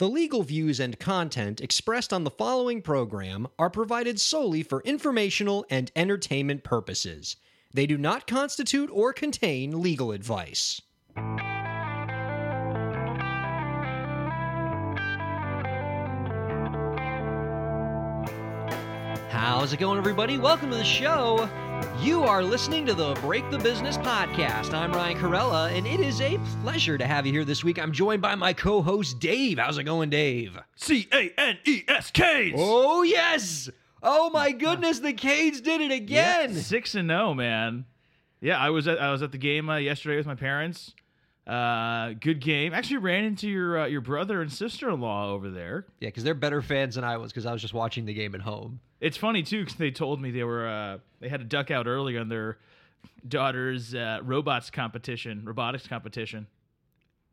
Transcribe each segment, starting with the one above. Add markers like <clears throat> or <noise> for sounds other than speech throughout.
The legal views and content expressed on the following program are provided solely for informational and entertainment purposes. They do not constitute or contain legal advice. How's it going, everybody? Welcome to the show. You are listening to the Break the Business podcast. I'm Ryan Kairalla, and it is a pleasure to have you here this week. I'm joined by my co host, Dave. How's it going, Dave? C A N E S K. Oh, yes. Oh, my goodness. The Canes did it again. Six and zero, man. Yeah, I was at I was at the game uh, yesterday with my parents. Uh, good game. Actually, ran into your uh, your brother and sister in law over there. Yeah, because they're better fans than I was because I was just watching the game at home. It's funny too because they told me they were uh, they had a duck out early on their daughter's uh, robots competition, robotics competition.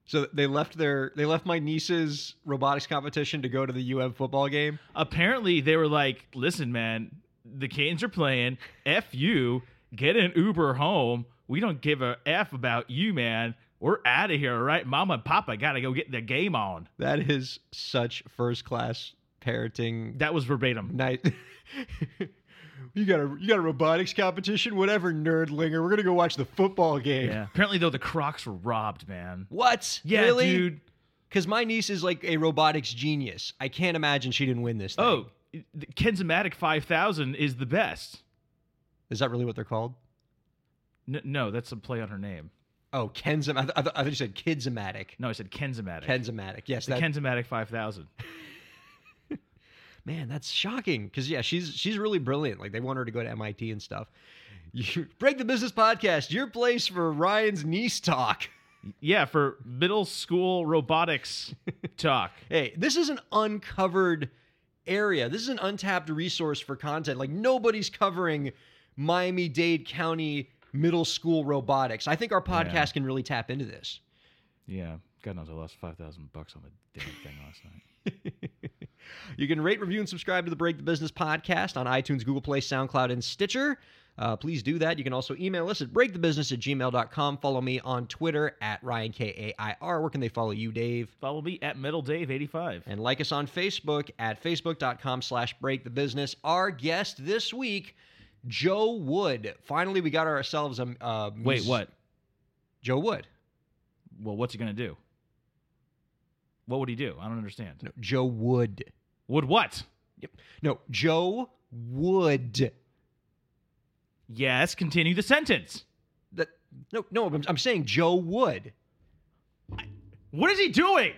So they left their they left my niece's robotics competition to go to the UM football game. Apparently, they were like, "Listen, man, the Canes are playing. F you. Get an Uber home. We don't give a f about you, man. We're out of here, right? Mama and Papa got to go get the game on." That is such first class parenting. That was verbatim. Nice. <laughs> you got a you got a robotics competition, whatever, nerdlinger. We're gonna go watch the football game. Yeah. Apparently, though, the Crocs were robbed, man. What? Yeah, really? dude. Because my niece is like a robotics genius. I can't imagine she didn't win this. Thing. Oh, the Kenzomatic 5000 is the best. is that really what they're called? N- no, that's a play on her name. Oh, Kenzam. I, th- I, th- I thought you said Kidsomatic. No, I said Kenzomatic. Kenzomatic. Yes, the that. Kenzomatic 5000. <laughs> man, that's shocking. Because yeah, she's she's really brilliant. Like they want her to go to MIT and stuff. You, <laughs> Break the Business Podcast, your place for Ryan's niece talk. yeah, for middle school robotics <laughs> talk. Hey, this is an uncovered area. This is an untapped resource for content. Like nobody's covering Miami Dade County middle school robotics. I think our podcast Yeah. can really tap into this. Yeah, God knows I lost 5000 bucks on the damn thing last night. <laughs> You can rate, review, and subscribe to the Break the Business podcast on iTunes, Google Play, SoundCloud, and Stitcher. Uh, please do that. You can also email us at breakthebusiness at gmail.com. Follow me on Twitter at RyanKAIR. Where can they follow you, Dave? Follow me at Metal Dave 85. And like us on Facebook at facebook.com slash break the business. Our guest this week, Joe Wood. Finally, we got ourselves a. Uh, Wait, mus- what? Joe Wood. Well, what's he going to do? What would he do? I don't understand. No, Joe Wood. Would what? Yep. No, Joe Wood. Yes, continue the sentence. That no, no. I'm, I'm saying Joe Wood. What is he doing?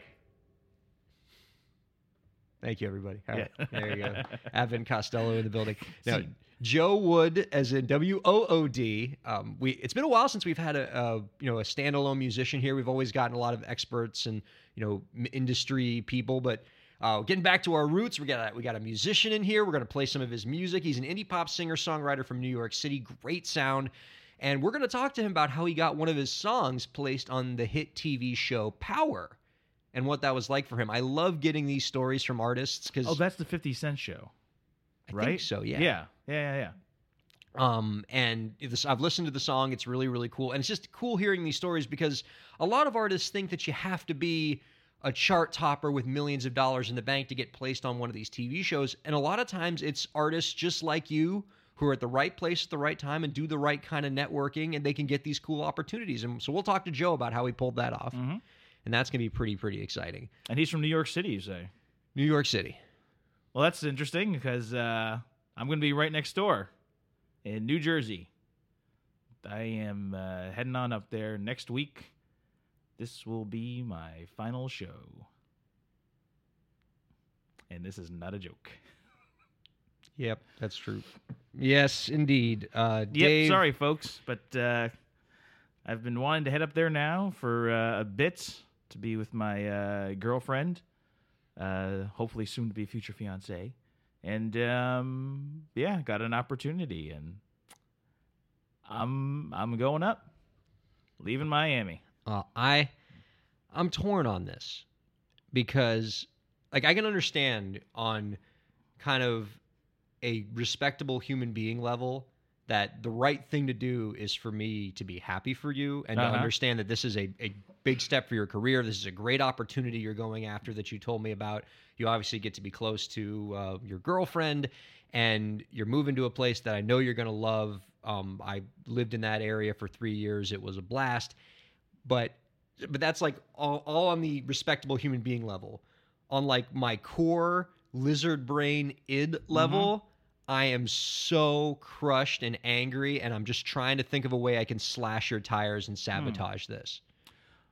Thank you, everybody. All right, Yeah. there you go. Avin Costello in the building. <laughs> Now, Joe Wood, as in W O O D. Um, we it's been a while since we've had a, a you know a standalone musician here. We've always gotten a lot of experts and you know industry people, but. Uh, getting back to our roots, we got a, we got a musician in here. We're going to play some of his music. He's an indie pop singer songwriter from New York City. Great sound, and we're going to talk to him about how he got one of his songs placed on the hit TV show Power, and what that was like for him. I love getting these stories from artists because Oh, that's the 50 Cent show, I right? think so. Yeah. Yeah, yeah, yeah, yeah. Um, and this, I've listened to the song. It's really, really cool. And it's just cool hearing these stories because a lot of artists think that you have to be a chart topper with millions of dollars in the bank to get placed on one of these TV shows. And a lot of times it's artists just like you who are at the right place at the right time and do the right kind of networking and they can get these cool opportunities. And so we'll talk to Joe about how he pulled that off. Mhm. And that's going to be pretty, pretty exciting. And he's from New York City, you say? New York City. Well, that's interesting because uh, I'm going to be right next door in New Jersey. I am uh, heading on up there next week. This will be my final show. And this is not a joke. <laughs> Yep, that's true. Yes, indeed. Uh, Yep, Dave, sorry, folks, but uh, I've been wanting to head up there now for uh, a bit to be with my uh, girlfriend, uh, hopefully soon to be future fiance, and um, yeah, got an opportunity, and I'm I'm going up, leaving Miami. Uh, I I'm torn on this because like I can understand on kind of a respectable human being level that the right thing to do is for me to be happy for you and Uh-huh. to understand that this is a, a big step for your career. This is a great opportunity you're going after that you told me about. You obviously get to be close to uh, your girlfriend and you're moving to a place that I know you're going to love. Um, I lived in that area for three years. It was a blast, but but that's like all, all on the respectable human being level. On like my core lizard brain id level, I am so crushed and angry, and I'm just trying to think of a way I can slash your tires and sabotage this.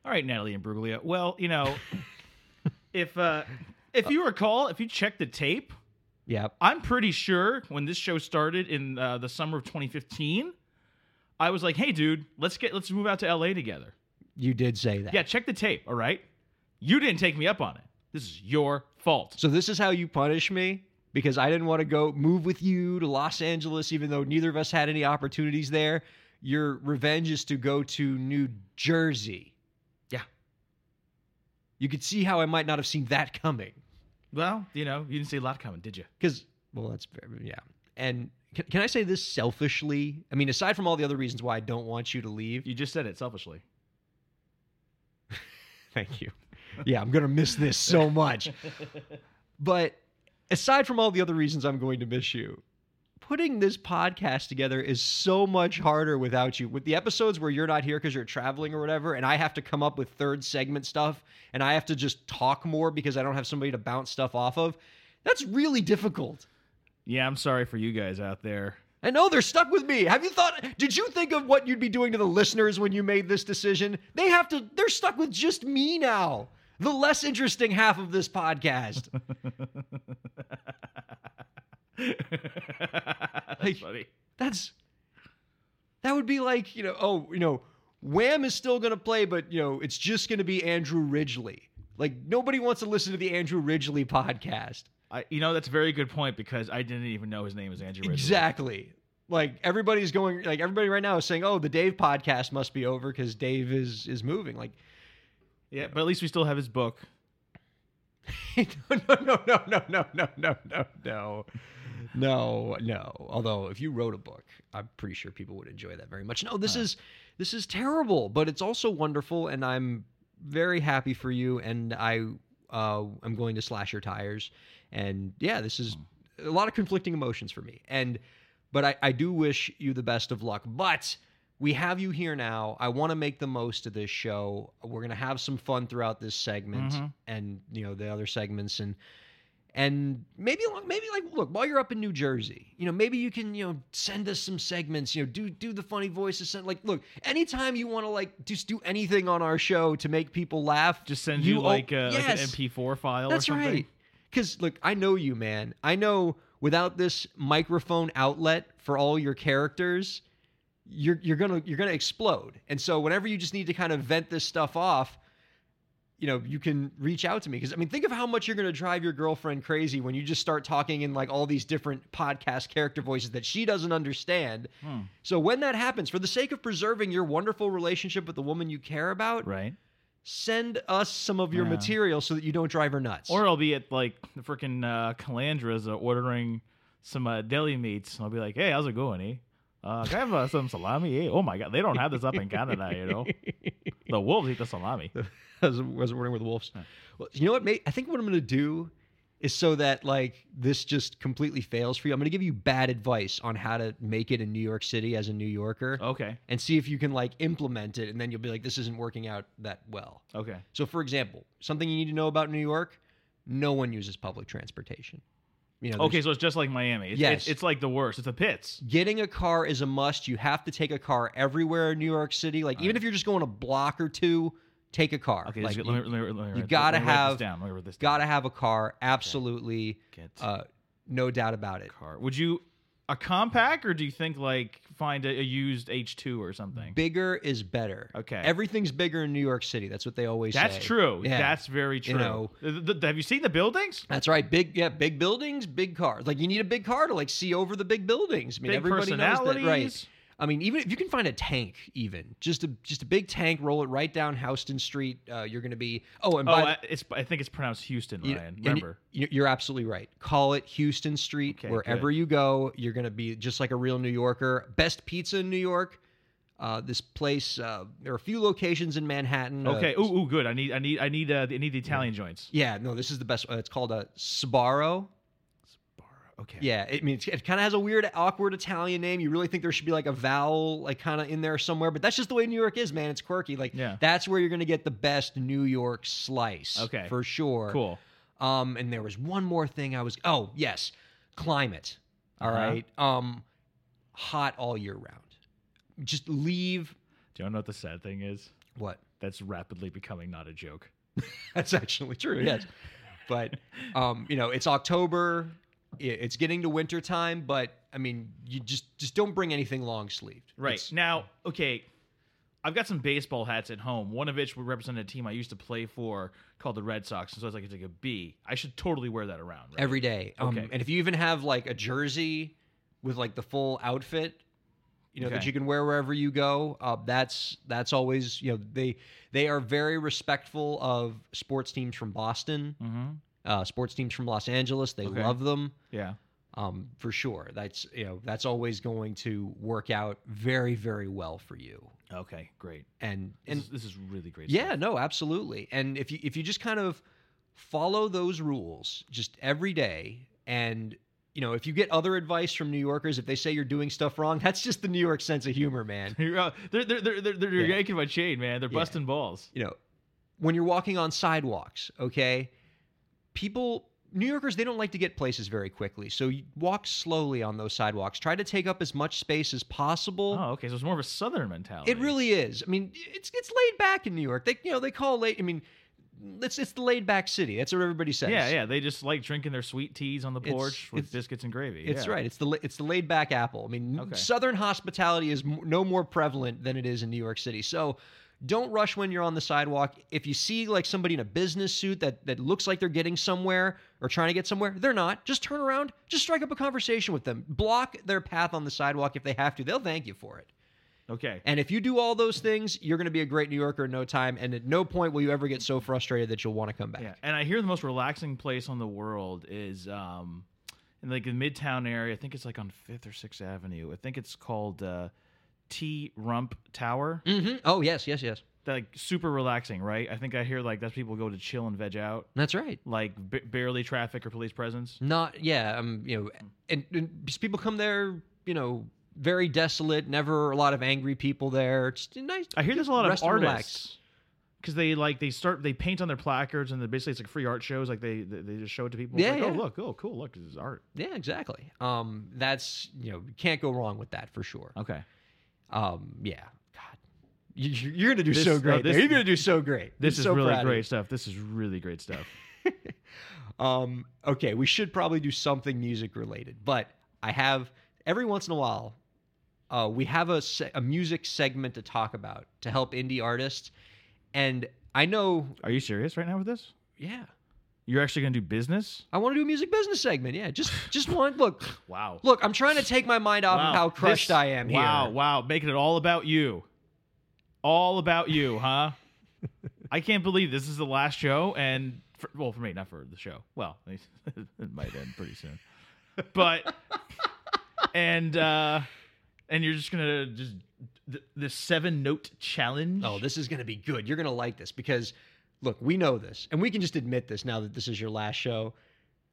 All right, Natalie and Bruglia. Well, you know, <laughs> if uh, if you recall, if you check the tape, yeah, I'm pretty sure when this show started in uh, the summer of 2015, I was like, "Hey, dude, let's get let's move out to LA together." You did say that. Yeah, check the tape. All right, you didn't take me up on it. This is your fault. So this is how you punish me because I didn't want to go move with you to Los Angeles, even though neither of us had any opportunities there. Your revenge is to go to New Jersey. Yeah. You could see how I might not have seen that coming. Well, you know, you didn't see a lot coming, did you? Because, well, that's yeah. And can, can I say this selfishly? I mean, aside from all the other reasons why I don't want you to leave, You just said it selfishly. Thank you. Yeah, I'm going to miss this so much. But aside from all the other reasons I'm going to miss you, putting this podcast together is so much harder without you. With the episodes where you're not here because you're traveling or whatever, and I have to come up with third segment stuff and I have to just talk more because I don't have somebody to bounce stuff off of, that's really difficult. Yeah, I'm sorry for you guys out there. I know they're stuck with me. Have you thought? Did you think of what you'd be doing to the listeners when you made this decision? They have to. They're stuck with just me now. The less interesting half of this podcast. <laughs> <laughs> That's Like- funny. That's that would be like you know. Oh, you know, Wham is still going to play, but you know, it's just going to be Andrew Ridgeley. Like nobody wants to listen to the Andrew Ridgeley podcast. I, you know, that's a very good point because I didn't even know his name was Andrew. Exactly. Like everybody's going. Like everybody right now is saying, "Oh, the Dave podcast must be over because Dave is is moving." Like. Yeah, but at least we still have his book. <laughs> no, no, no, no, no, no, no, no, no, no, no, no. Although, if you wrote a book, I'm pretty sure people would enjoy that very much. No, this Huh. is this is terrible, but it's also wonderful, and I'm very happy for you. And I uh, I'm going to slash your tires, and yeah, this is a lot of conflicting emotions for me. And but I, I do wish you the best of luck. But we have you here now. I want to make the most of this show. We're gonna have some fun throughout this segment Mhm. and you know the other segments and and maybe maybe like look while you're up in New Jersey, you know maybe you can you know send us some segments. You know do do the funny voices. Send like look anytime you want to like just do anything on our show to make people laugh. Just send you, oh, like, uh, like an. MP4 file That's or something. right. Because look, I know you, man. I know without this microphone outlet for all your characters, you're you're gonna you're gonna explode. And so whenever you just need to kind of vent this stuff off, you know, you can reach out to me. Because I mean, think of how much you're gonna drive your girlfriend crazy when you just start talking in like all these different podcast character voices that she doesn't understand. Hmm. So when that happens, for the sake of preserving your wonderful relationship with the woman you care about, Right. Send us some of your Yeah. material so that you don't drive her nuts. Or I'll be at like the freaking uh, Calandras uh, ordering some uh, deli meats. And I'll be like, hey, how's it going, eh? Uh, can I have uh, some <laughs> salami? Eh? Oh my god, they don't have this up in Canada, you know. The wolves eat the salami. <laughs> I was, was running with the wolves. Yeah. Well, you know what? Mate? I think what I'm going to do is so that like this just completely fails for you. I'm going to give you bad advice on how to make it in New York City as a New Yorker, Okay. and see if you can like implement it, and then you'll be like, this isn't working out that well. Okay. So, for example, something you need to know about New York: no one uses public transportation. You know, Okay, so it's just like Miami. It's, Yes. it's, it's like the worst. It's the pits. Getting a car is a must. You have to take a car everywhere in New York City. Like even if you're just going a block or two, take a car. Okay, like, you- let me, let me, let me you gotta let me write have- this down. Let me write this Got to have a car, absolutely. Get uh, no doubt about it. car. Would you a compact or do you think like find a, a used H2 or something? Bigger is better. Okay. everything's bigger in New York City. That's what they always say. That's say. true. Yeah. That's very true. You know- The- the- have you seen the buildings? That's right. Big, yeah, big buildings, big cars. Like you need a big car to like see over the big buildings. I mean, Big everybody knows that, right? I mean, even if you can find a tank, even just a just a big tank, roll it right down Houston Street. Uh, you're going to be. Oh, and Oh, by I, it's I think it's pronounced Houston, You- Ryan. Remember? you- You're absolutely right. Call it Houston Street. Okay, Wherever you go, you're going to be just like a real New Yorker. Best pizza in New York. Uh, this place. Uh, there are a few locations in Manhattan. uh, Okay. Ooh, ooh, good. I need, I need, I need, uh, I need the Italian joints. Yeah, no, this is the best. Uh, it's called a Sbarro. Okay. Yeah, I mean, it's, it kind of has a weird, awkward Italian name. You really think there should be like a vowel, like kind of in there somewhere, but that's just the way New York is, man. It's quirky. Like, Yeah. that's where you're going to get the best New York slice. Okay. for sure. Cool. Um, and there was one more thing I was. Oh, yes, climate. All Uh-huh. right. Um, hot all year round. Just leave. Do you know what the sad thing is? What? That's rapidly becoming not a joke. <laughs> That's actually true. <laughs> Yes, but um, you know, it's October. It's getting to winter time, but I mean, you just just don't bring anything long sleeved. Right now, okay. I've got some baseball hats at home. One of which would represent a team I used to play for called the Red Sox, and so it's like it's like a B. I should totally wear that around. Right? every day. Um, Okay. And if you even have like a jersey with like the full outfit, you know that you can wear wherever you go. Uh, that's that's always you know they they are very respectful of sports teams from Boston, Mm-hmm. Uh, sports teams from Los Angeles. They Okay. love them. Yeah. um, for sure. That's you know that's always going to work out very very well for you. Okay. Great. And This, and is, this is really great. yeah, stuff. no, absolutely. And if you if you just kind of follow those rules just every day, and you know if you get other advice from New Yorkers, if they say you're doing stuff wrong, <laughs> that's just the New York sense of humor, man. <laughs> They're they're they're they're, they're Yeah. yanking my chain, man. They're Yeah. busting balls. You know, when you're walking on sidewalks, okay, people. New Yorkers, they don't like to get places very quickly. So you walk slowly on those sidewalks. Try to take up as much space as possible. Oh, okay. So it's more of a southern mentality. It really is. I mean, it's it's laid back in New York. They you know they call late. I mean, it's it's the laid back city. That's what everybody says. Yeah, yeah. They just like drinking their sweet teas on the It's- porch with it's- biscuits and gravy. It's yeah. right. It's the it's the laid back apple. I mean, Okay. Southern hospitality is m- no more prevalent than it is in New York City. So. Don't rush when you're on the sidewalk. If you see like somebody in a business suit that that looks like they're getting somewhere or trying to get somewhere, they're not. Just turn around, just strike up a conversation with them. Block their path on the sidewalk if they have to. They'll thank you for it. Okay. And if you do all those things, you're going to be a great New Yorker in no time. And at no point will you ever get so frustrated that you'll want to come back. Yeah, and I hear the most relaxing place on the world is um, in like the Midtown area. I think it's like on Fifth or Sixth Avenue. I think it's called uh, T Rump Tower. hmm Oh yes, yes, yes. Like super relaxing, right? I think I hear like that's people go to chill and veg out, That's right. like b- barely traffic or police presence. Not yeah. Um, you know, and, and people come there. You know, very desolate. Never a lot of angry people there. A nice. I hear there's a lot of artists because they like they start they paint on their placards and basically it's like free art shows. Like they they, they just show it to people. Yeah, like, oh look, oh cool, look, this is art. Yeah, exactly. Um, that's you know, you can't go wrong with that for sure. Okay, Um, yeah. God, you, you're gonna do This- so no, great. this- there. You're gonna do so great. this I'm is so really proud of you. great stuff. This is really great stuff. <laughs> Um, okay, we should probably do something music related, but I have every once in a while, uh, we have a, se- a music segment to talk about to help indie artists, and I know, Are you serious right now with this? yeah, You're actually gonna do business? I want to do a music business segment. Yeah, just just one look. <laughs> Wow. Look, I'm trying to take my mind off Wow. of how crushed This- I am Wow, here. wow, wow, making it all about you. All about you, huh? <laughs> I can't believe this is the last show, and for, well, for me, not for the show. Well, <laughs> it might end pretty soon, but and uh and you're just gonna just the, the seven note challenge. Oh, this is going to be good. You're going to like this because, look, we know this, and we can just admit this now that this is your last show.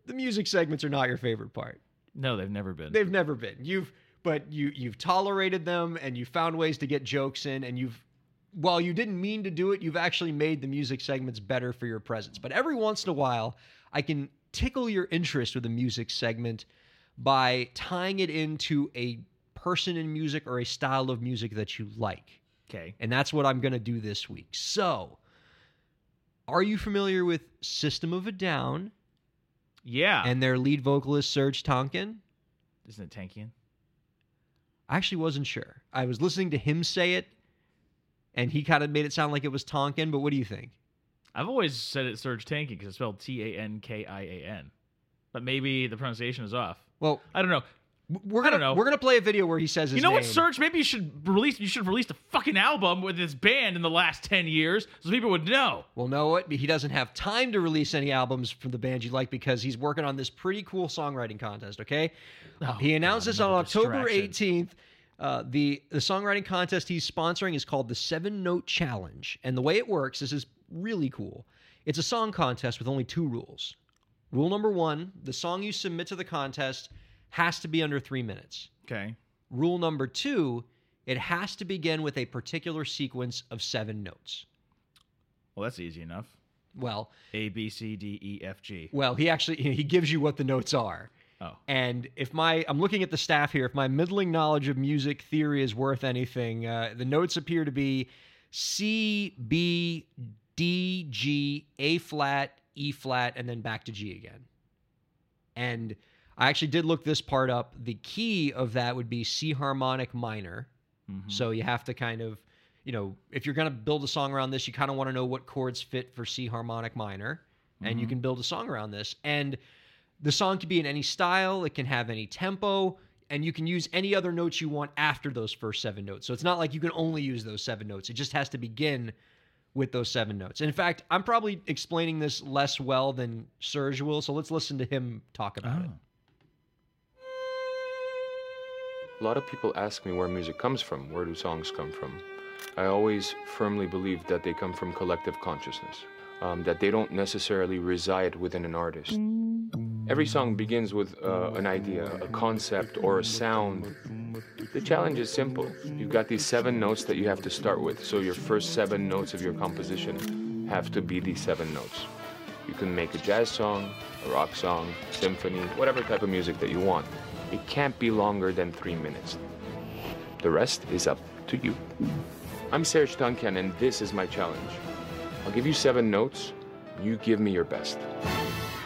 The music segments are not your favorite part. no, they've never been. They've never been. You've but you you've tolerated them and you found ways to get jokes in and you've while you didn't mean to do it, you've actually made the music segments better for your presence. But every once in a while, I can tickle your interest with a music segment by tying it into a person in music or a style of music that you like. okay. And that's what I'm going to do this week. So, are you familiar with System of a Down Yeah. and their lead vocalist Serj Tonkin? Isn't it Tankian? I actually wasn't sure. I was listening to him say it, and he kind of made it sound like it was Tonkin. But what do you think? I've always said it Serj Tankian because it's spelled T A N K I A N, but maybe the pronunciation is off. Well, I don't know. We're gonna don't know. we're gonna play a video where he says his You know what. Serj? Maybe you should release. You should have released a fucking album with this band in the last ten years, so people would know. Well, know what? He doesn't have time to release any albums from the band you like because he's working on this pretty cool songwriting contest. Okay, Oh, he announced God, this on October 18th. Uh, the the songwriting contest he's sponsoring is called the Seven Note Challenge, and the way it works, this is really cool. It's a song contest with only two rules. Rule number one: the song you submit to the contest has to be under three minutes. Okay. Rule number two: it has to begin with a particular sequence of seven notes. Well, that's easy enough. Well, A B C D E F G. Well, he actually he gives you what the notes are. Oh. And if my I'm looking at the staff here, if my middling knowledge of music theory is worth anything, uh, the notes appear to be C, B, D, G, A flat, E flat, and then back to G again. And I actually did look this part up. The key of that would be C harmonic minor. Mhm. So you have to kind of, you know, if you're going to build a song around this, you kind of want to know what chords fit for C harmonic minor, and you can build a song around this. And the song can be in any style, it can have any tempo, and you can use any other notes you want after those first seven notes. So it's not like you can only use those seven notes. It just has to begin with those seven notes. And in fact, I'm probably explaining this less well than Serj will, so let's listen to him talk about it. A lot of people ask me where music comes from, where do songs come from? I always firmly believe that they come from collective consciousness, um, that they don't necessarily reside within an artist. Every song begins with uh, an idea, a concept, or a sound. The challenge is simple. You've got these seven notes that you have to start with, so your first seven notes of your composition have to be these seven notes. You can make a jazz song, a rock song, symphony, whatever type of music that you want. It can't be longer than three minutes. The rest is up to you. I'm Serj Tankian, and this is my challenge. I'll give you seven notes. You give me your best.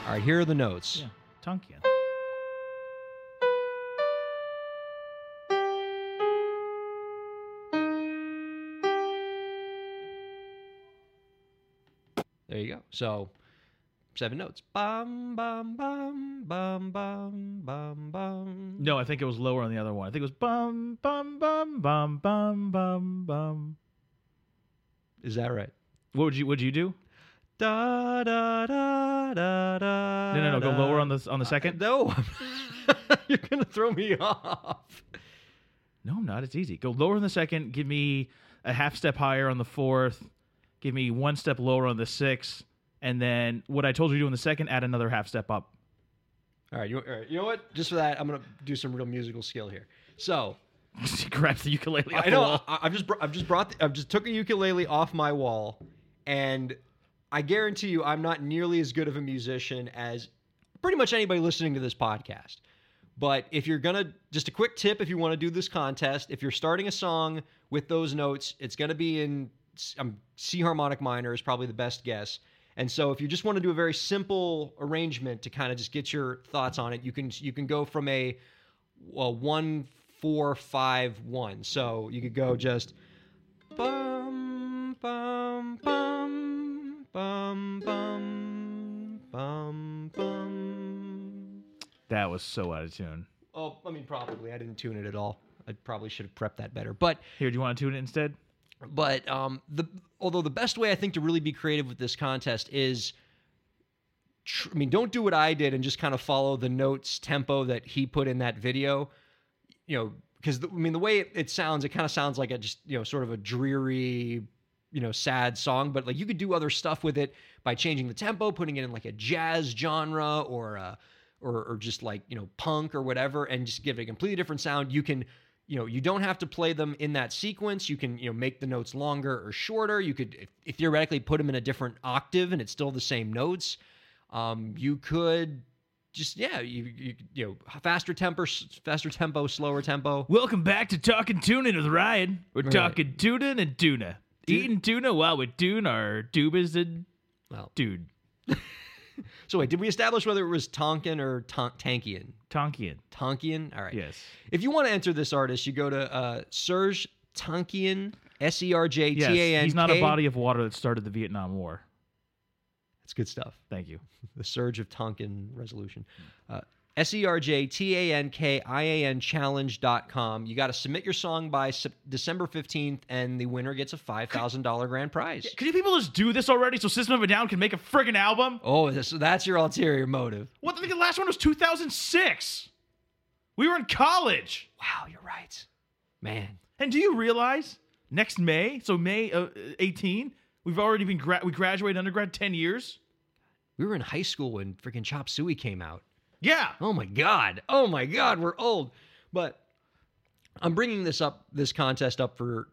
All right, here are the notes. Yeah. Tonkian. There you go. So seven notes. Bum bum bum bum bum bum bum. No, I think it was lower on the other one. I think it was bum bum bum bum bum bum bum. Is that right? What would you Would you do? Da da da da da. No, no, no. Go lower on the on the uh, second. No, <laughs> you're gonna throw me off. No, I'm not. It's easy. Go lower on the second. Give me a half step higher on the fourth. Give me one step lower on the sixth. And then what I told you to do in the second, add another half step up. All right, you, all right, you know what? Just for that, I'm gonna do some real musical skill here. So <laughs> He grabs the ukulele off I the know. I, I've just br- I've just brought the, I've just took a ukulele off my wall, and I guarantee you I'm not nearly as good of a musician as pretty much anybody listening to this podcast. But if you're gonna just a quick tip, if you want to do this contest, if you're starting a song with those notes, it's gonna be in um, C harmonic minor is probably the best guess. And so if you just want to do a very simple arrangement to kind of just get your thoughts on it, you can you can go from a, a one four five one. So you could go just bum bum bum bum bum bum bum. That was so out of tune. Oh, I mean, probably I didn't tune it at all. I probably should have prepped that better. But Here, do you want to tune it instead? But um, the although the best way I think to really be creative with this contest is, tr- I mean, don't do what I did and just kind of follow the notes tempo that he put in that video. You know, because I mean, the way it, it sounds, it kind of sounds like a just you know sort of a dreary, you know, sad song. But like you could do other stuff with it by changing the tempo, putting it in like a jazz genre or a, or or just like you know punk or whatever, and just give it a completely different sound. You can you know you don't have to play them in that sequence you can you know make the notes longer or shorter you could if, if theoretically put them in a different octave and it's still the same notes um, you could just yeah you, you you know faster tempo faster tempo slower tempo Welcome back to Talking Tuning with Ryan. We're Right. talking tuna and tuna. Eating tuna while we're doing our tubas and well dude. <laughs> so wait did we establish whether it was tonkin or Ton- tankian Tonkian. tonkian all right Yes. if you want to enter this artist you go to uh serj tonkian Yes. s-e-r-j-t-a-n He's not a body of water that started the Vietnam War. that's good stuff Thank you. <laughs> the surge of Tonkin resolution. Uh, S E R J T A N K I A N challenge.com. You got to submit your song by December 15th, and the winner gets a $5,000 grand prize. Could you people just do this already so System of a Down can make a friggin' album? Oh, that's your ulterior motive. What the, the last one was 2006. We were in college. Wow, you're right. Man. And do you realize next May, so May uh, 18, we've already been gra- we graduated undergrad 10 years? We were in high school when freaking Chop Suey came out. Yeah. Oh my god. Oh my god, we're old. But I'm bringing this up this contest up for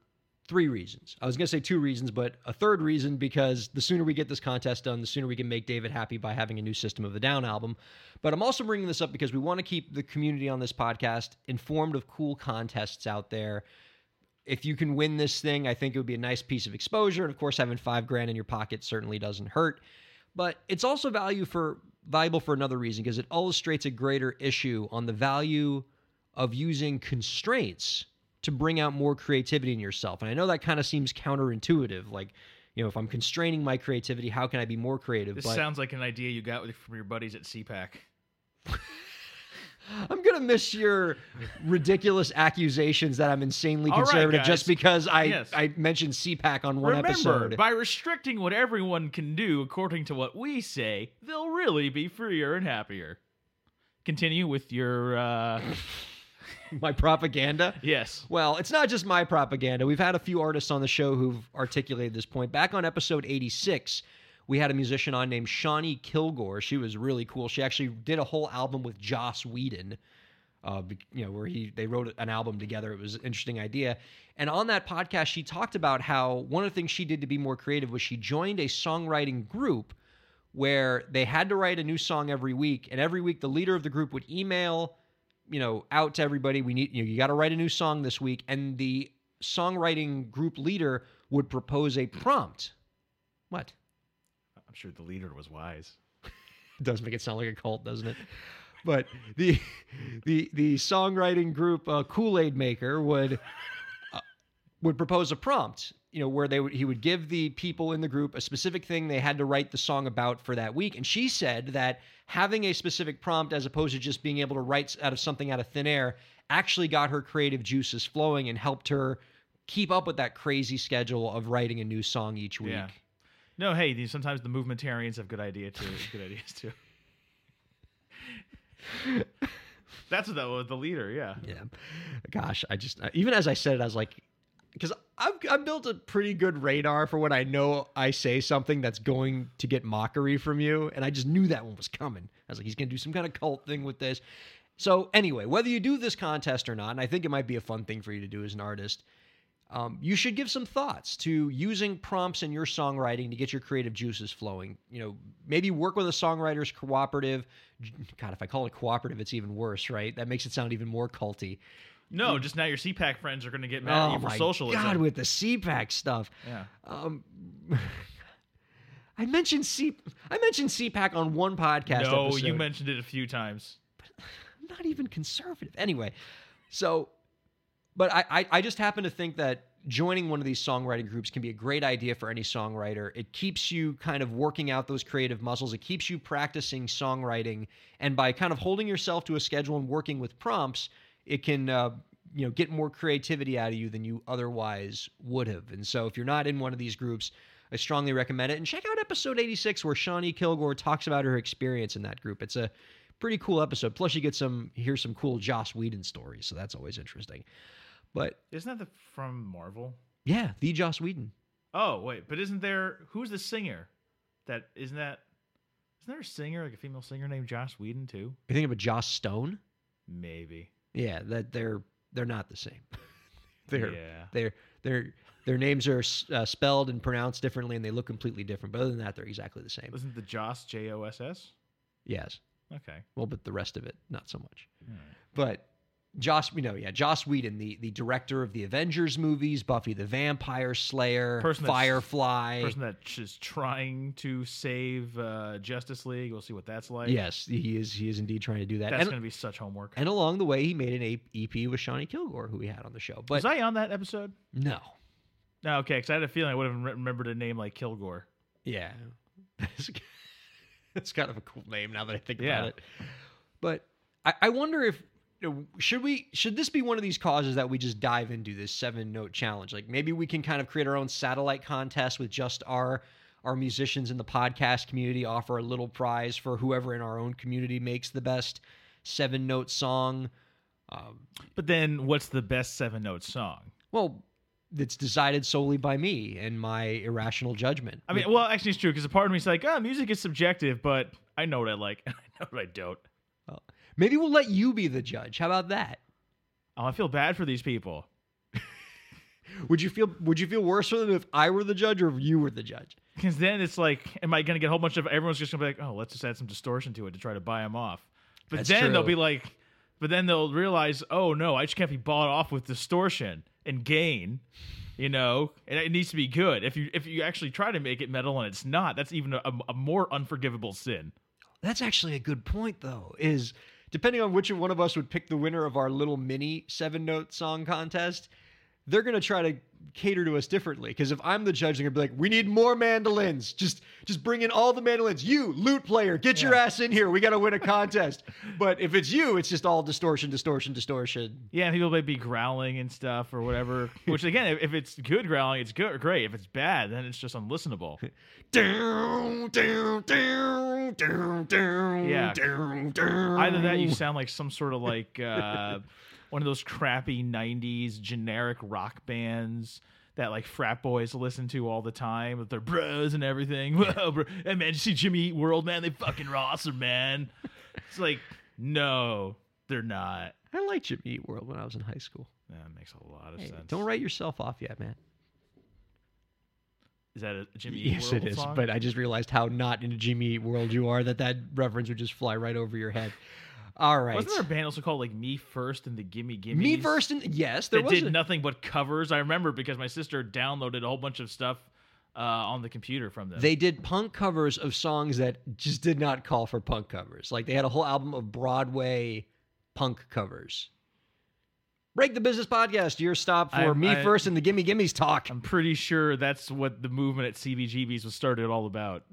three reasons. I was going to say two reasons, but a third reason because the sooner we get this contest done, the sooner we can make David happy by having a new System of the Down album. But I'm also bringing this up because we want to keep the community on this podcast informed of cool contests out there. If you can win this thing, I think it would be a nice piece of exposure. And of course, having five grand in your pocket certainly doesn't hurt. But it's also value for valuable for another reason because it illustrates a greater issue on the value of using constraints to bring out more creativity in yourself. And I know that kind of seems counterintuitive. Like, you know, if I'm constraining my creativity, how can I be more creative? This but sounds like an idea you got with- from your buddies at CPAC. <laughs> I'm gonna miss your ridiculous accusations that I'm insanely All right, conservative guys. just because I Yes. I mentioned CPAC on one Remember, episode. by restricting what everyone can do according to what we say, they'll really be freer and happier. Continue with your uh <laughs> my propaganda. yes. Well, it's not just my propaganda. We've had a few artists on the show who've articulated this point. Back on episode 86, we had a musician on named Shawnee Kilgore. She was really cool. She actually did a whole album with Joss Whedon. Uh, you know, where he they wrote an album together. It was an interesting idea. And on that podcast, she talked about how one of the things she did to be more creative was she joined a songwriting group where they had to write a new song every week, and every week the leader of the group would email, you know, out to everybody. We need you. Know, you got to write a new song this week, and the songwriting group leader would propose a prompt. What? I'm sure the leader was wise. It <laughs> does make it sound like a cult, doesn't it? But the the the songwriting group uh, Kool Aid Maker would uh, would propose a prompt, you know, where they would he would give the people in the group a specific thing they had to write the song about for that week, and she said that having a specific prompt as opposed to just being able to write out of something out of thin air actually got her creative juices flowing and helped her keep up with that crazy schedule of writing a new song each week. Yeah. No, hey, these, sometimes the movementarians have good idea too. good ideas too. <laughs> That's what that was, uh, the leader, yeah. Yeah. Gosh, I just uh, even as I said it, I was like, because I've I've built a pretty good radar for when I know I say something that's going to get mockery from you, and I just knew that one was coming. I was like, he's gonna do some kind of cult thing with this. So anyway, whether you do this contest or not, and I think it might be a fun thing for you to do as an artist. Um, you should give some thoughts to using prompts in your songwriting to get your creative juices flowing. You know, maybe work with a songwriters cooperative. God, if I call it cooperative, it's even worse, right? That makes it sound even more culty. No, just now your CPAC friends are going to get mad at you for Oh my socialism. God, with the CPAC stuff. yeah. Um, <laughs> I mentioned C. I mentioned CPAC on one podcast. No, episode. you mentioned it a few times. I'm <laughs> not even conservative. Anyway, so, but I, I, I just happen to think that joining one of these songwriting groups can be a great idea for any songwriter. It keeps you kind of working out those creative muscles. It keeps you practicing songwriting, and by kind of holding yourself to a schedule and working with prompts, it can. Uh, you know, get more creativity out of you than you otherwise would have. And so, if you're not in one of these groups, I strongly recommend it. And check out episode 86 where Shawnee Kilgore talks about her experience in that group. It's a pretty cool episode. Plus, you get some hear some cool Joss Whedon stories, so that's always interesting. But Isn't that the, from Marvel? yeah, the Joss Whedon. Oh, wait, but isn't there who's the singer? That isn't that isn't there a singer, like a female singer named Joss Whedon too? You think of a Joss Stone? Maybe. Yeah, that they're they're not the same. <laughs> they're Yeah. they're they're their names are uh, spelled and pronounced differently, and they look completely different. But other than that, they're exactly the same. Isn't the Joss J O S S? Yes. Okay. Well, but the rest of it, not so much. Alright. But Joss, you know, yeah, Joss Whedon, the the director of the Avengers movies, Buffy the Vampire Slayer, Person Firefly. Person that is trying to save uh, Justice League. We'll see what that's like. yes, he is. He is indeed trying to do that. That's going to be such homework. and along the way, he made an EP with Shawnee Kilgore, who we had on the show. But Was I on that episode? no, No, okay, because I had a feeling I would have remembered a name like Kilgore. yeah, <laughs> it's kind of a cool name now that I think Yeah. about it. But I, I wonder if should we should this be one of these causes that we just dive into this seven note challenge? Like maybe we can kind of create our own satellite contest with just our our musicians in the podcast community offer a little prize for whoever in our own community makes the best seven note song. Um, But then, what's the best seven note song? well, it's decided solely by me and my irrational judgment. I mean, well, actually, it's true because a part of me is like, oh, music is subjective, but I know what I like. <laughs> And I know what I don't. Maybe we'll let you be the judge. How about that? Oh, I feel bad for these people. <laughs> Would you feel Would you feel worse for them if I were the judge or if you were the judge? Because then it's like, am I going to get a whole bunch of everyone's just going to be like, oh, let's just add some distortion to it to try to buy them off. But That's then they'll be like, but then they'll realize, oh no, I just can't be bought off with distortion and gain. You know, and it needs to be good. If you if you actually try to make it metal and it's not, that's even a, a more unforgivable sin. That's actually a good point, though. Is depending on which one of us would pick the winner of our little mini seven note song contest, they're gonna try to cater to us differently. Because if I'm the judge, they're gonna be like, "We need more mandolins. Just, just bring in all the mandolins. You, lute player, get your ass in here. We gotta win a contest." <laughs> but if it's you, it's just all distortion, distortion, distortion. Yeah, people might be growling and stuff or whatever. <laughs> Which again, if, if it's good growling, it's good, great. If it's bad, then it's just unlistenable. <laughs> Down, down, down, down, down, Yeah. down, down. Either that, you sound like some sort of like uh, one of those crappy '90s generic rock bands that like frat boys listen to all the time with their bros and everything. Whoa, <laughs> bro. Hey man, you see Jimmy Eat World? Man, they fucking awesome, man. It's like, no, they're not. I liked Jimmy Eat World when I was in high school. That makes a lot of Hey, sense. don't write yourself off yet, man. Is that a Jimmy Eat Yes, World it is. song? But I just realized how not in a Jimmy Eat World you are that that reference would just fly right over your head. <laughs> All right. Wasn't there a band also called like Me First and the Gimme Gimme? Me first, and yes, there that was. did a- nothing but covers. I remember because my sister downloaded a whole bunch of stuff uh, on the computer from them. They did punk covers of songs that just did not call for punk covers. Like they had a whole album of Broadway punk covers. Break the Business Podcast, your stop for I'm- Me I- First and the Gimme Gimmes talk. I'm pretty sure that's what the movement at CBGB's was started all about.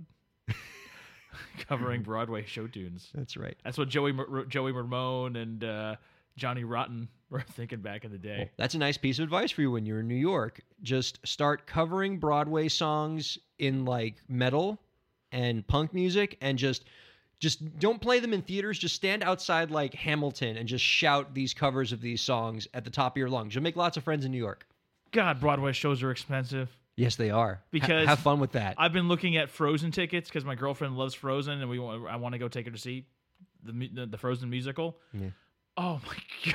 <laughs> Covering Broadway show tunes. That's right. That's what Joey Mar- Joey Ramone and uh, Johnny Rotten <laughs> were thinking back in the day. That's a nice piece of advice for you when you're in New York. Just start covering Broadway songs in like metal and punk music and just just don't play them in theaters. Just stand outside like Hamilton and just shout these covers of these songs at the top of your lungs. You'll make lots of friends in New York. God, Broadway shows are expensive. Yes, they are. Ha- Because have fun with that. I've been looking at Frozen tickets because my girlfriend loves Frozen, and we want, I want to go take her to see the the, the Frozen musical. Yeah. Oh my <laughs> god!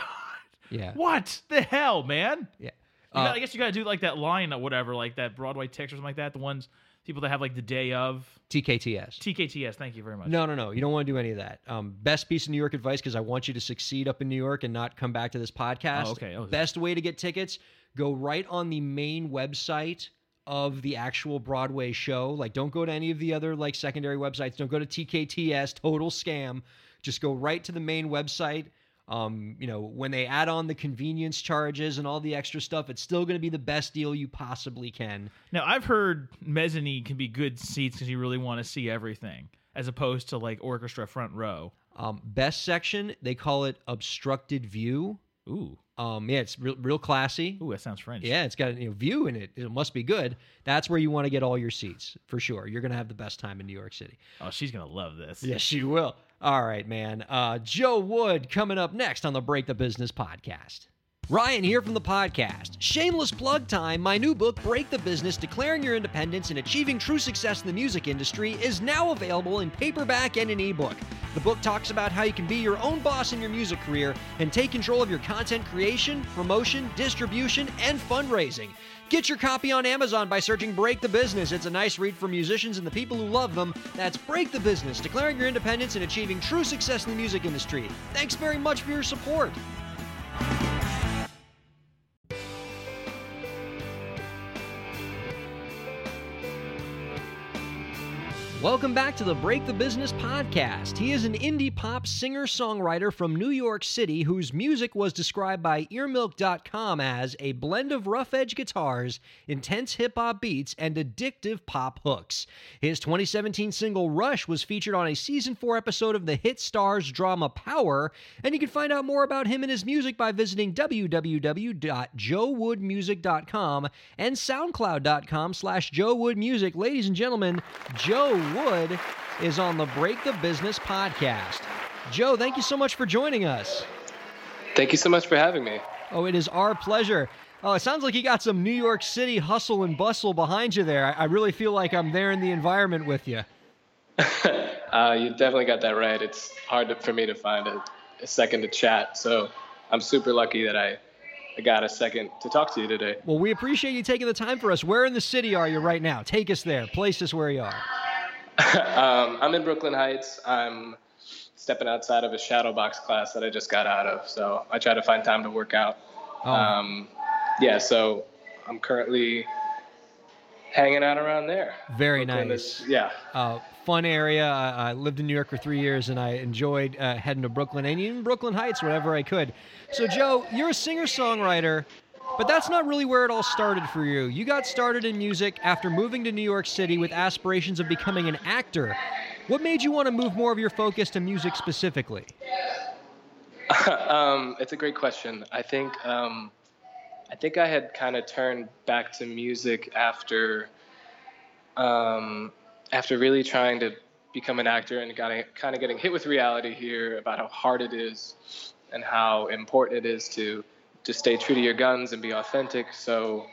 yeah. What the hell, man? Yeah. You got- Uh, I guess you got to do like that line or whatever, like that Broadway text or something like that. The ones people that have like the day of TKTS. TKTS. Thank you very much. No, no, no. You don't want to do any of that. Um, best piece of New York advice because I want you to succeed up in New York and not come back to this podcast. Oh, okay. Oh, best way to get tickets: go right on the main website of the actual Broadway show. Like, don't go to any of the other like secondary websites. Don't go to TKTS. Total scam. Just go right to the main website. Um, you know, when they add on the convenience charges and all the extra stuff, it's still going to be the best deal you possibly can. Now I've heard mezzanine can be good seats because you really want to see everything, as opposed to like orchestra front row. Um, best section, they call it obstructed view. Ooh, Um, yeah, it's real, real classy. ooh, that sounds French. Yeah, it's got a you know, view in it. It must be good. That's where you want to get all your seats for sure. You're gonna have the best time in New York City. Oh, she's gonna love this. Yes, she will. All right, man. Uh, Joe Wood coming up next on the Break the Business podcast. Ryan here from the podcast. Shameless plug time. My new book, Break the Business Declaring Your Independence and Achieving True Success in the Music Industry, is now available in paperback and an ebook. The book talks about how you can be your own boss in your music career and take control of your content creation, promotion, distribution, and fundraising. Get your copy on Amazon by searching Break the Business. It's a nice read for musicians and the people who love them. That's Break the Business Declaring Your Independence and Achieving True Success in the Music Industry. Thanks very much for your support. Welcome back to the Break the Business podcast. He is an indie pop singer songwriter from New York City whose music was described by earmilk.com as a blend of rough edge guitars, intense hip hop beats, and addictive pop hooks. His 2017 single Rush was featured on a season 4 episode of the hit Starz drama Power, and you can find out more about him and his music by visiting www.joewoodmusic.com and soundcloud.com slash joewoodmusic. Ladies and gentlemen, Joe Wood is on the Break the Business podcast. Joe, thank you so much for joining us. Thank you so much for having me. Oh, it is our pleasure. Oh, it sounds like you got some New York City hustle and bustle behind you there. I, really feel like I'm there in the environment with you. <laughs> uh, you definitely got that right. It's hard to, for me to find a, a second to chat. So I'm super lucky that I I got a second to talk to you today. Well, we appreciate you taking the time for us. Where in the city are you right now? Take us there. Place us where you are. <laughs> um, I'm in Brooklyn Heights. I'm stepping outside of a shadow box class that I just got out of. So I try to find time to work out. Oh. Um, yeah, so I'm currently hanging out around there. Very Brooklyn nice. Is, yeah. Uh, fun area. I, I, lived in New York for three years, and I enjoyed uh, heading to Brooklyn and even Brooklyn Heights whenever I could. So, Joe, you're a singer songwriter. But that's not really where it all started for you. You got started in music after moving to New York City with aspirations of becoming an actor. What made you want to move more of your focus to music specifically? <laughs> um, it's a great question. I think um, I think I had kind of turned back to music after um, after really trying to become an actor and got kind of getting hit with reality here about how hard it is and how important it is to to stay true to your guns and be authentic. So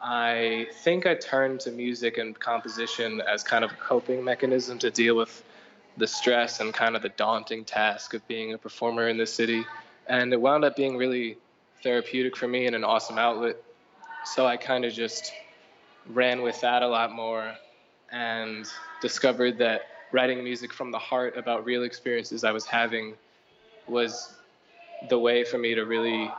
I think I turned to music and composition as kind of a coping mechanism to deal with the stress and kind of the daunting task of being a performer in this city. And it wound up being really therapeutic for me and an awesome outlet. So I kind of just ran with that a lot more and discovered that writing music from the heart about real experiences I was having was the way for me to really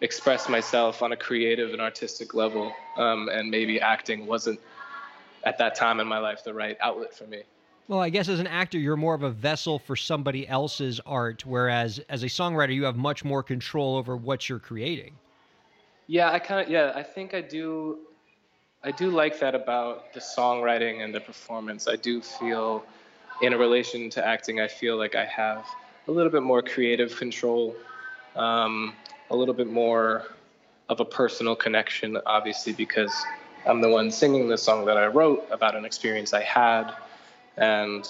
express myself on a creative and artistic level. Um, and maybe acting wasn't at that time in my life the right outlet for me. Well, I guess as an actor, you're more of a vessel for somebody else's art, whereas as a songwriter, you have much more control over what you're creating. Yeah, I kind of yeah, I think I do. I do like that about the songwriting and the performance. I do feel, in a relation to acting, I feel like I have a little bit more creative control. Um, a little bit more of a personal connection, obviously, because I'm the one singing the song that I wrote about an experience I had. And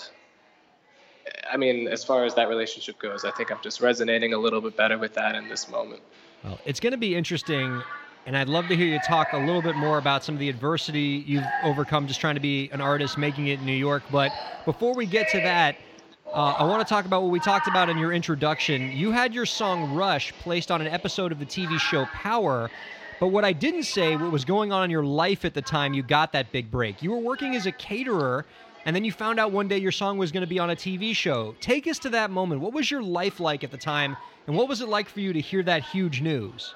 I mean, as far as that relationship goes, I think I'm just resonating a little bit better with that in this moment. Well, it's going to be interesting. And I'd love to hear you talk a little bit more about some of the adversity you've overcome just trying to be an artist making it in New York. But before we get to that, uh, I want to talk about what we talked about in your introduction. You had your song Rush placed on an episode of the TV show Power. But what I didn't say, what was going on in your life at the time you got that big break. You were working as a caterer, and then you found out one day your song was going to be on a TV show. Take us to that moment. What was your life like at the time, and what was it like for you to hear that huge news?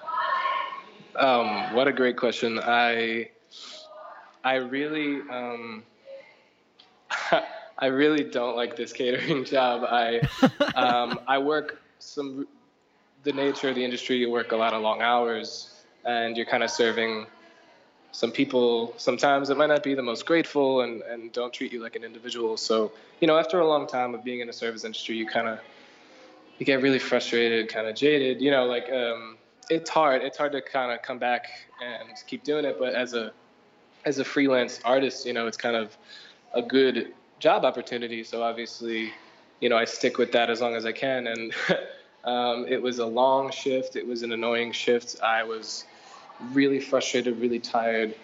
Um, what a great question. I, I really, um, <laughs> I really don't like this catering <laughs> job. I <laughs> um, I work some the nature of the industry. You work a lot of long hours, and you're kind of serving some people. Sometimes it might not be the most grateful and and don't treat you like an individual. So you know, after a long time of being in the service industry, you kind of you get really frustrated, kind of jaded. You know, like um, it's hard. It's hard to kind of come back and keep doing it. But as a as a freelance artist, you know, it's kind of a good job opportunity. So obviously, you know, I stick with that as long as I can. And <laughs> um, it was a long shift. It was an annoying shift. I was really frustrated, really tired.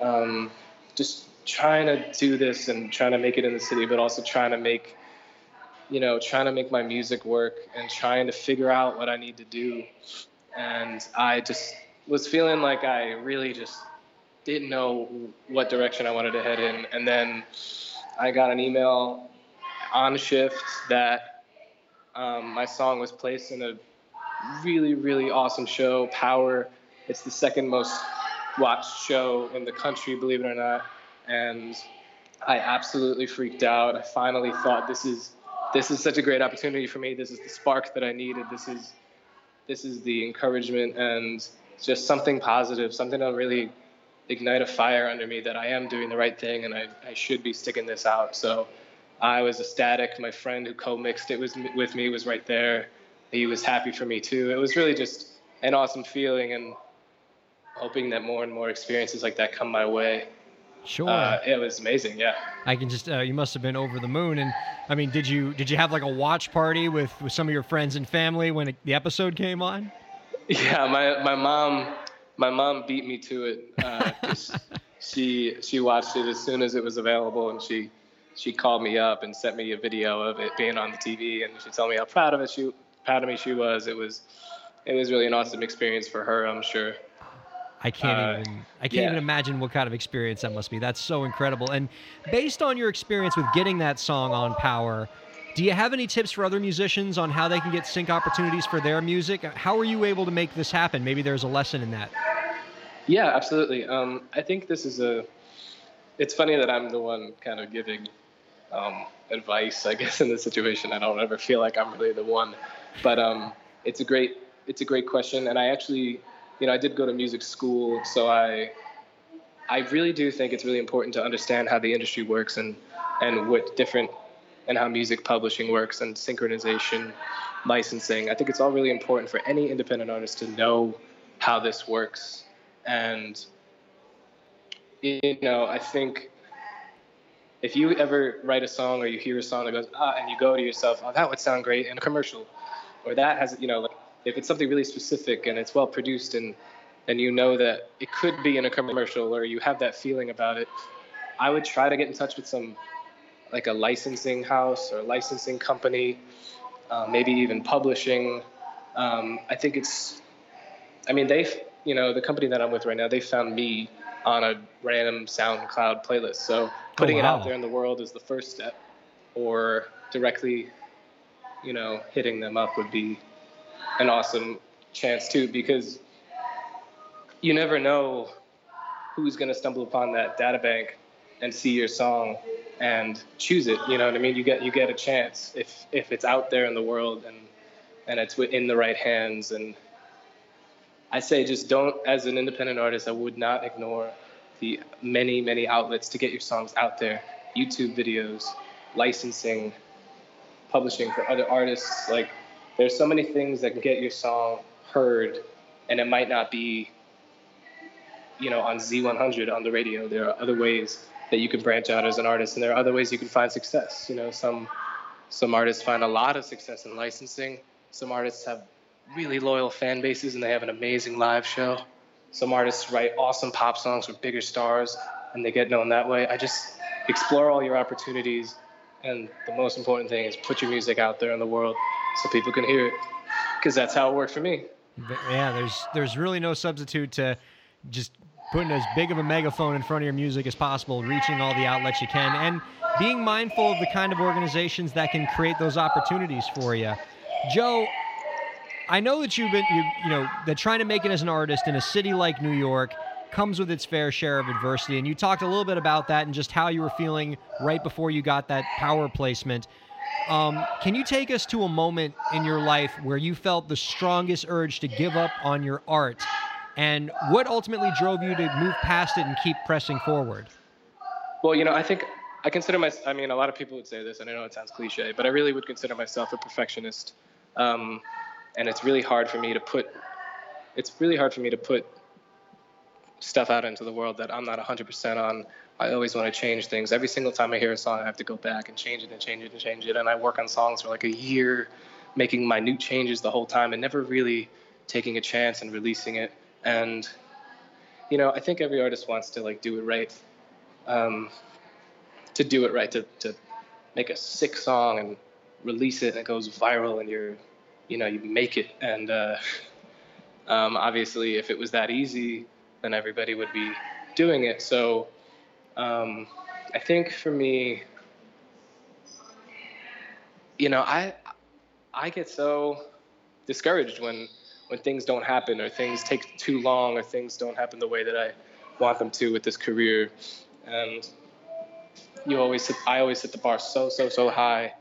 Um, just trying to do this and trying to make it in the city, but also trying to make, you know, trying to make my music work and trying to figure out what I need to do. And I just was feeling like I really just didn't know what direction I wanted to head in. And then I got an email on shift that um, my song was placed in a really, really awesome show, Power. It's the second most watched show in the country, believe it or not. And I absolutely freaked out. I finally thought this is this is such a great opportunity for me. This is the spark that I needed. This is this is the encouragement and just something positive, something to really ignite a fire under me that I am doing the right thing and I, I should be sticking this out. So I was ecstatic. My friend who co-mixed it was with me was right there. He was happy for me too. It was really just an awesome feeling and hoping that more and more experiences like that come my way. Sure. Uh, it was amazing. Yeah. I can just uh, you must have been over the moon and I mean did you did you have like a watch party with with some of your friends and family when it, the episode came on? <laughs> Yeah, my my mom my mom beat me to it. Uh, <laughs> she she watched it as soon as it was available and she she called me up and sent me a video of it being on the TV and she told me how proud of it she proud of me she was. It was it was really an awesome experience for her, I'm sure. I can't uh, even I can't yeah. even imagine what kind of experience that must be. That's so incredible. And based on your experience with getting that song on Power, do you have any tips for other musicians on how they can get sync opportunities for their music? How are you able to make this happen? Maybe there's a lesson in that. Yeah, absolutely. Um, I think this is a. It's funny that I'm the one kind of giving um, advice, I <laughs> guess, in this situation. I don't ever feel like I'm really the one, but um, it's a great it's a great question, and I actually you know, I did go to music school, so I I really do think it's really important to understand how the industry works and and what different and how music publishing works and synchronization, licensing. I think it's all really important for any independent artist to know how this works. And you know, I think if you ever write a song or you hear a song that goes ah, and you go to yourself, oh, that would sound great in a commercial, or that has you know like if it's something really specific and it's well produced and and you know that it could be in a commercial or you have that feeling about it, I would try to get in touch with some like a licensing house or licensing company, uh, maybe even publishing. Um, I think it's, I mean, they, you know, the company that I'm with right now, they found me on a random SoundCloud playlist. So oh, putting oh, wow. it out there in the world is the first step, or directly, you know, hitting them up would be an awesome chance too because you never know who's going to stumble upon that data bank and see your song and choose it you know what i mean you get you get a chance if if it's out there in the world and and it's in the right hands and i say just don't as an independent artist i would not ignore the many many outlets to get your songs out there youtube videos licensing publishing for other artists like there's so many things that can get your song heard, and it might not be, you know, on Z100 on the radio. There are other ways that you can branch out as an artist, and there are other ways you can find success. You know, some some artists find a lot of success in licensing. Some artists have really loyal fan bases, and they have an amazing live show. Some artists write awesome pop songs with bigger stars, and they get known that way. I just explore all your opportunities, and the most important thing is put your music out there in the world so people can hear it because that's how it worked for me. Yeah, there's there's really no substitute to just putting as big of a megaphone in front of your music as possible, reaching all the outlets you can, and being mindful of the kind of organizations that can create those opportunities for you. Joe, I know that you've been you you know that trying to make it as an artist in a city like New York comes with its fair share of adversity, and you talked a little bit about that and just how you were feeling right before you got that power placement. Um, can you take us to a moment in your life where you felt the strongest urge to give up on your art? And what ultimately drove you to move past it and keep pressing forward? Well, you know, I think I consider myself, I mean, a lot of people would say this, and I know it sounds cliche, but I really would consider myself a perfectionist. Um, and it's really hard for me to put, it's really hard for me to put stuff out into the world that I'm not 100% on. I always want to change things. Every single time I hear a song, I have to go back and change it and change it and change it. And I work on songs for like a year, making minute changes the whole time and never really taking a chance and releasing it. And, you know, I think every artist wants to like do it right. Um, to do it right, to, to make a sick song and release it and it goes viral and you're, you know, you make it. And uh, <laughs> um, obviously, if it was that easy, then everybody would be doing it. So um, I think for me, you know, I I get so discouraged when when things don't happen or things take too long or things don't happen the way that I want them to with this career. And you always I always set the bar so so so high,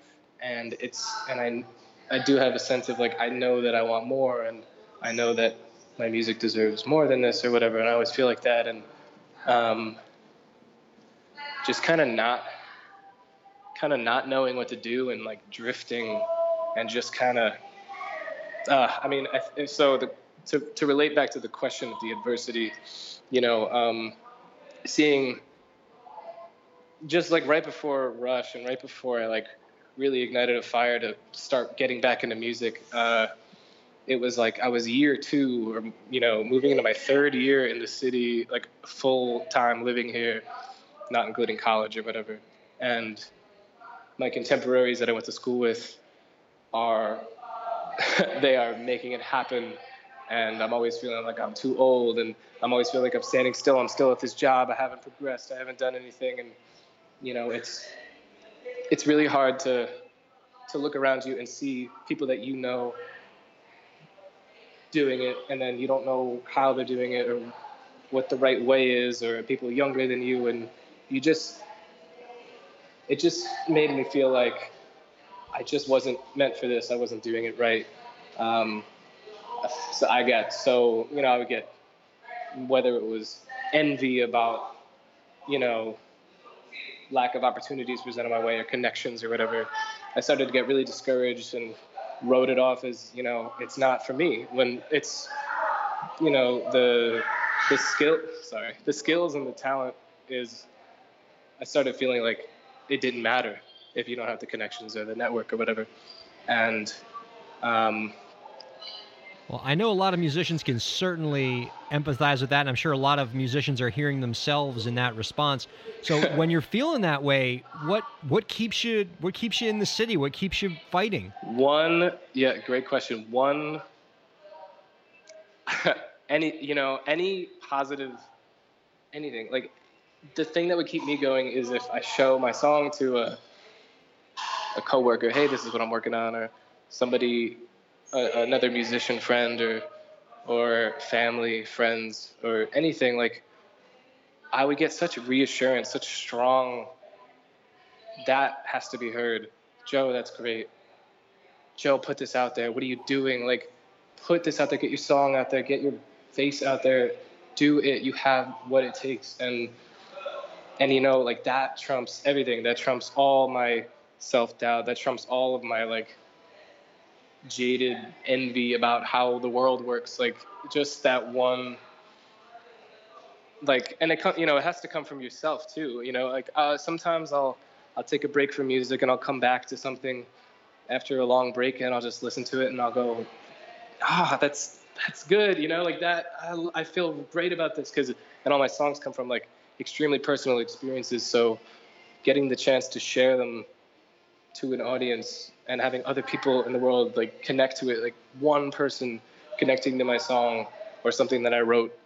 and it's and I I do have a sense of like I know that I want more and I know that my music deserves more than this or whatever, and I always feel like that and um, just kind of not kind of not knowing what to do and like drifting and just kind of uh, I mean I, so the to, to relate back to the question of the adversity, you know, um, seeing just like right before Rush and right before I like really ignited a fire to start getting back into music, uh, it was like I was year two or, you know, moving into my third year in the city, like full time living here, not including college or whatever. And my contemporaries that I went to school with are, <laughs> they are making it happen and I'm always feeling like I'm too old, and I'm always feeling like I'm standing still. I'm still at this job. I haven't progressed. I haven't done anything, and you know, it's it's really hard to to look around you and see people that you know doing it, and then you don't know how they're doing it or what the right way is, or people younger than you, and you just it just made me feel like I just wasn't meant for this. I wasn't doing it right. Um, so I got so you know I would get whether it was envy about you know lack of opportunities presented my way or connections or whatever. I started to get really discouraged and wrote it off as you know it's not for me when it's you know the the skill sorry the skills and the talent is I started feeling like it didn't matter if you don't have the connections or the network or whatever and um, well, I know a lot of musicians can certainly empathize with that, and I'm sure a lot of musicians are hearing themselves in that response. So <laughs> when you're feeling that way, what what keeps you what keeps you in the city? What keeps you fighting? One, yeah, great question. One, <laughs> any you know any positive, anything like the thing that would keep me going is if I show my song to a a coworker, hey, this is what I'm working on, or somebody a, another musician friend or or family friends or anything like I would get such reassurance, such strong that has to be heard. Joe, that's great. Joe, put this out there. What are you doing? Like, put this out there. Get your song out there. Get your face out there. Do it. You have what it takes. And and you know, like that trumps everything. That trumps all my self doubt. That trumps all of my like jaded envy about how the world works like just that one like and it you know it has to come from yourself too you know like uh, sometimes i'll i'll take a break from music and i'll come back to something after a long break and i'll just listen to it and i'll go ah that's that's good you know like that i, I feel great about this because and all my songs come from like extremely personal experiences so getting the chance to share them to an audience and having other people in the world like connect to it like one person connecting to my song or something that i wrote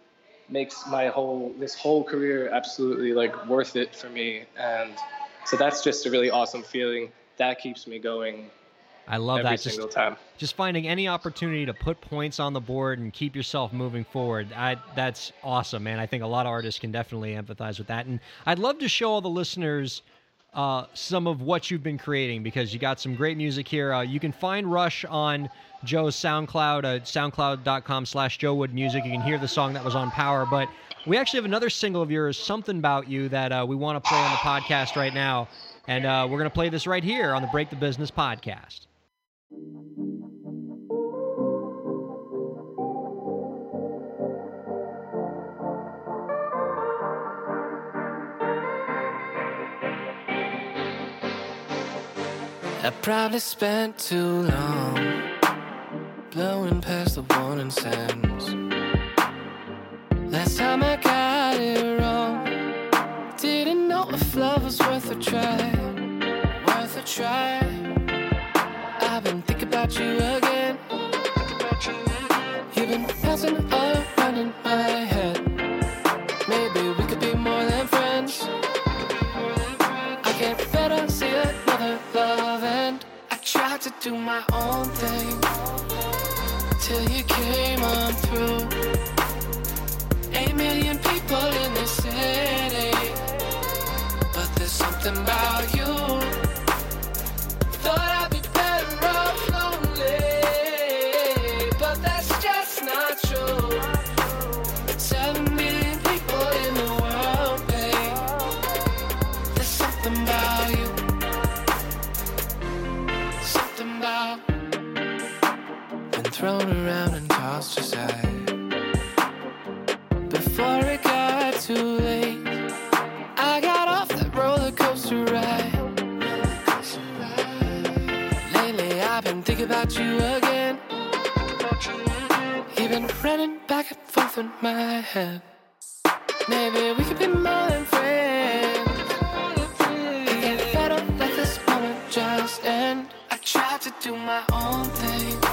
makes my whole this whole career absolutely like worth it for me and so that's just a really awesome feeling that keeps me going I love every that. single just, time. Just finding any opportunity to put points on the board and keep yourself moving forward. I, that's awesome, man. I think a lot of artists can definitely empathize with that. And I'd love to show all the listeners uh, some of what you've been creating because you got some great music here. Uh, you can find Rush on Joe's SoundCloud, uh, soundcloud.com slash Joe Wood Music. You can hear the song that was on Power, but we actually have another single of yours, Something About You, that uh, we want to play on the podcast right now. And uh, we're going to play this right here on the Break the Business podcast. I probably spent too long blowing past the warning signs. Last time I got it wrong, didn't know if love was worth a try, worth a try. I've been thinking about you again. You've been passing around my own thing till you came on through. Eight million people in this city, but there's something about thrown about you again. Been running back and forth in my head. Maybe we could be more than friends. It better, let this moment just end. I tried to do my own thing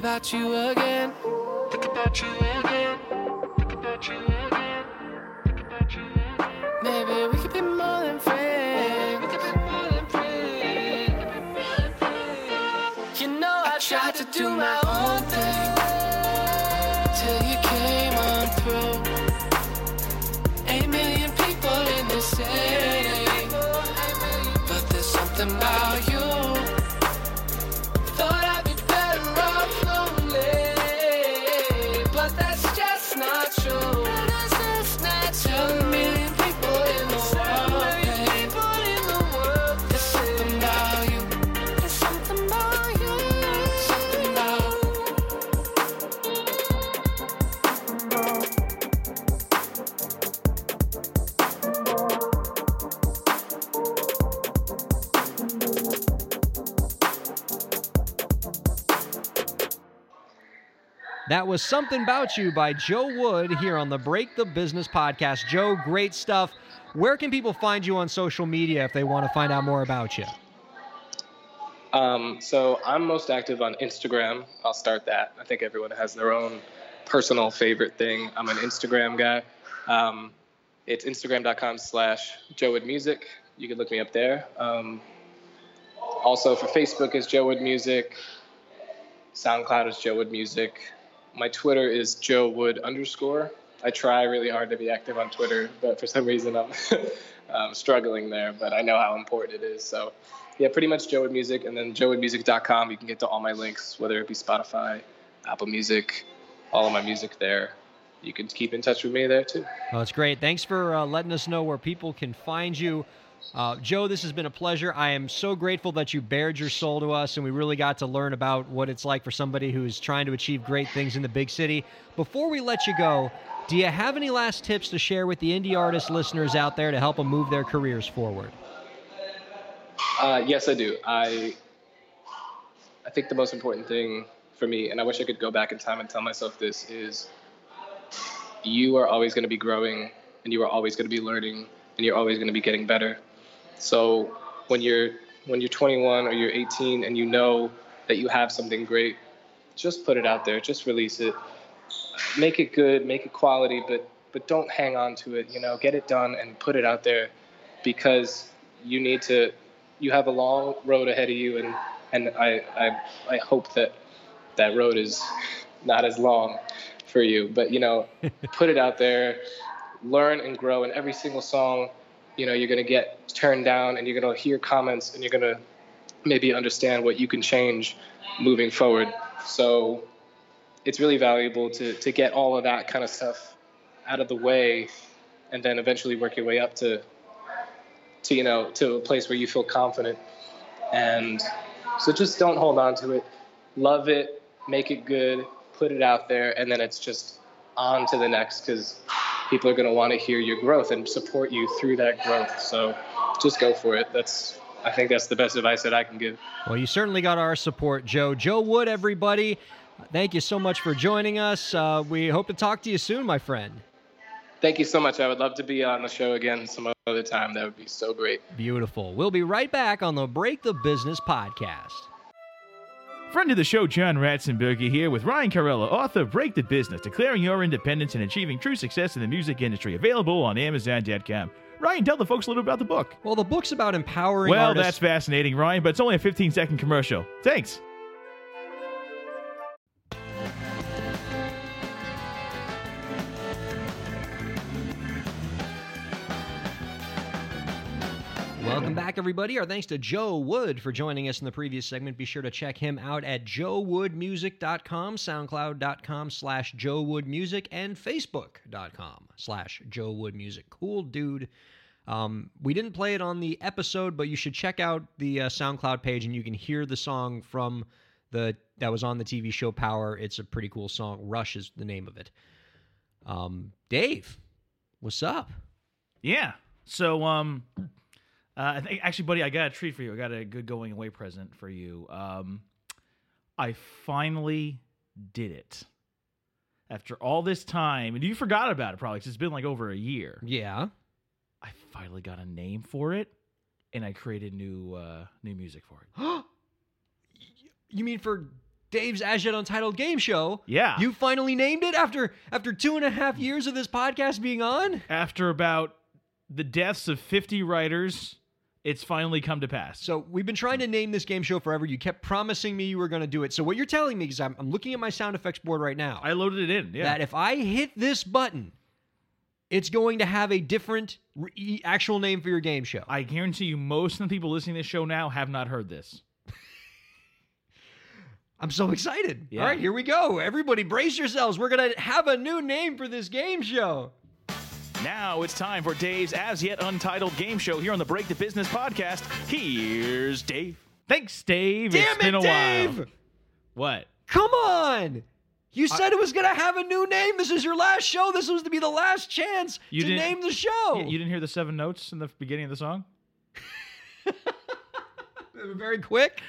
about you again. Think about you again. Think about you again. Think about you again. Maybe we could be more than friends. We could be more than friends. You know I tried to do my own thing was Something About You by Joe Wood here on the Break the Business podcast. Joe, great stuff. Where can people find you on social media if they want to find out more about you? Um, so I'm most active on Instagram. I'll start that. I think everyone has their own personal favorite thing. I'm an Instagram guy. Um, it's instagram.com slash Joewood Music. You can look me up there. Um, also for Facebook is Joewood Music. SoundCloud is Joe Wood Music. My Twitter is Joe Wood underscore. I try really hard to be active on Twitter, but for some reason I'm <laughs> um, struggling there. But I know how important it is. So, yeah, pretty much Joe Wood Music, and then JoeWoodMusic.com. You can get to all my links, whether it be Spotify, Apple Music, all of my music there. You can keep in touch with me there too. Well, that's great. Thanks for uh, letting us know where people can find you. Uh, Joe, this has been a pleasure. I am so grateful that you bared your soul to us and we really got to learn about what it's like for somebody who's trying to achieve great things in the big city. Before we let you go, do you have any last tips to share with the indie artist listeners out there to help them move their careers forward? Uh, yes, I do. I I think the most important thing for me, and I wish I could go back in time and tell myself this, is you are always going to be growing, and you are always going to be learning, and you're always going to be getting better. So when you're when you're 21 or you're 18 and you know that you have something great, just put it out there. Just release it. Make it good. Make it quality. But but don't hang on to it. You know, get it done and put it out there, because you need to. You have a long road ahead of you, and and I I I hope that that road is not as long for you. But you know, <laughs> put it out there. Learn and grow. And every single song, you know, you're gonna get turned down, and you're gonna hear comments, and you're gonna maybe understand what you can change moving forward. So it's really valuable to to get all of that kind of stuff out of the way, and then eventually work your way up to to you know to a place where you feel confident. And so just don't hold on to it. Love it, make it good, put it out there, and then it's just on to the next because people are going to want to hear your growth and support you through that growth. So just go for it. That's I think that's the best advice that I can give. Well, you certainly got our support, Joe. Joe Wood, everybody. Thank you so much for joining us. Uh, we hope to talk to you soon, my friend. Thank you so much. I would love to be on the show again some other time. That would be so great. Beautiful. We'll be right back on the Break the Business podcast. Friend of the show, John Ratzenberger here with Ryan Kairalla, author of Break the Business, Declaring Your Independence and Achieving True Success in the Music Industry, available on Amazon.com. Ryan, tell the folks a little about the book. Well, the book's about empowering Well, artists. that's fascinating, Ryan, but it's only a 15 second commercial. Thanks. Welcome back, everybody. Our thanks to Joe Wood for joining us in the previous segment. Be sure to check him out at joewoodmusic.com, soundcloud.com slash joewoodmusic, and facebook.com slash joewoodmusic. Cool dude. Um, we didn't play it on the episode, but you should check out the uh, SoundCloud page and you can hear the song from the that was on the TV show Power. It's a pretty cool song. Rush is the name of it. Um, Dave, what's up? Yeah. So, um, uh, I think actually, buddy, I got a treat for you. I got a good going away present for you. Um, I finally did it after all this time, and you forgot about it probably 'cause it's been like over a year. Yeah. I finally got a name for it, and I created new uh, new music for it. <gasps> You mean for Dave's As Yet Untitled Game Show? Yeah. You finally named it after after two and a half years of this podcast being on? After about the deaths of fifty writers, it's finally come to pass. So we've been trying to name this game show forever. You kept promising me you were going to do it. So what you're telling me is I'm, I'm looking at my sound effects board right now. I loaded it in. Yeah. That if I hit this button, it's going to have a different re- actual name for your game show. I guarantee you, most of the people listening to this show now have not heard this. <laughs> I'm so excited. Yeah. All right, here we go. Everybody brace yourselves. We're going to have a new name for this game show. Now it's time for Dave's As Yet Untitled Game Show here on the Break the Business podcast. Here's Dave. Thanks, Dave. Damn it's been it, a Dave! while. What? Come on. You said it was going to have a new name. This is your last show. This was to be the last chance You to name the show. You didn't hear the seven notes in the beginning of the song? <laughs> Very quick.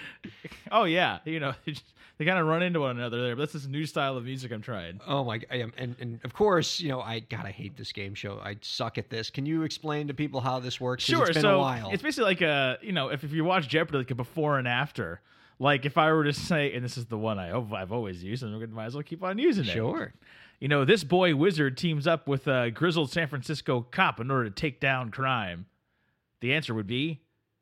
Oh yeah, you know <laughs> they kind of run into one another there. But that's this new style of music I'm trying. Oh my! I am, and and of course, you know, I God, I hate this game show. I suck at this. Can you explain to people how this works? Sure. it's been so a while. it's basically like a you know if, if you watch Jeopardy, like a before and after. Like if I were to <laughs> say, and this is the one I I've always used, and we might as well keep on using it. sure. You know, this boy wizard teams up with a grizzled San Francisco cop in order to take down crime. The answer would be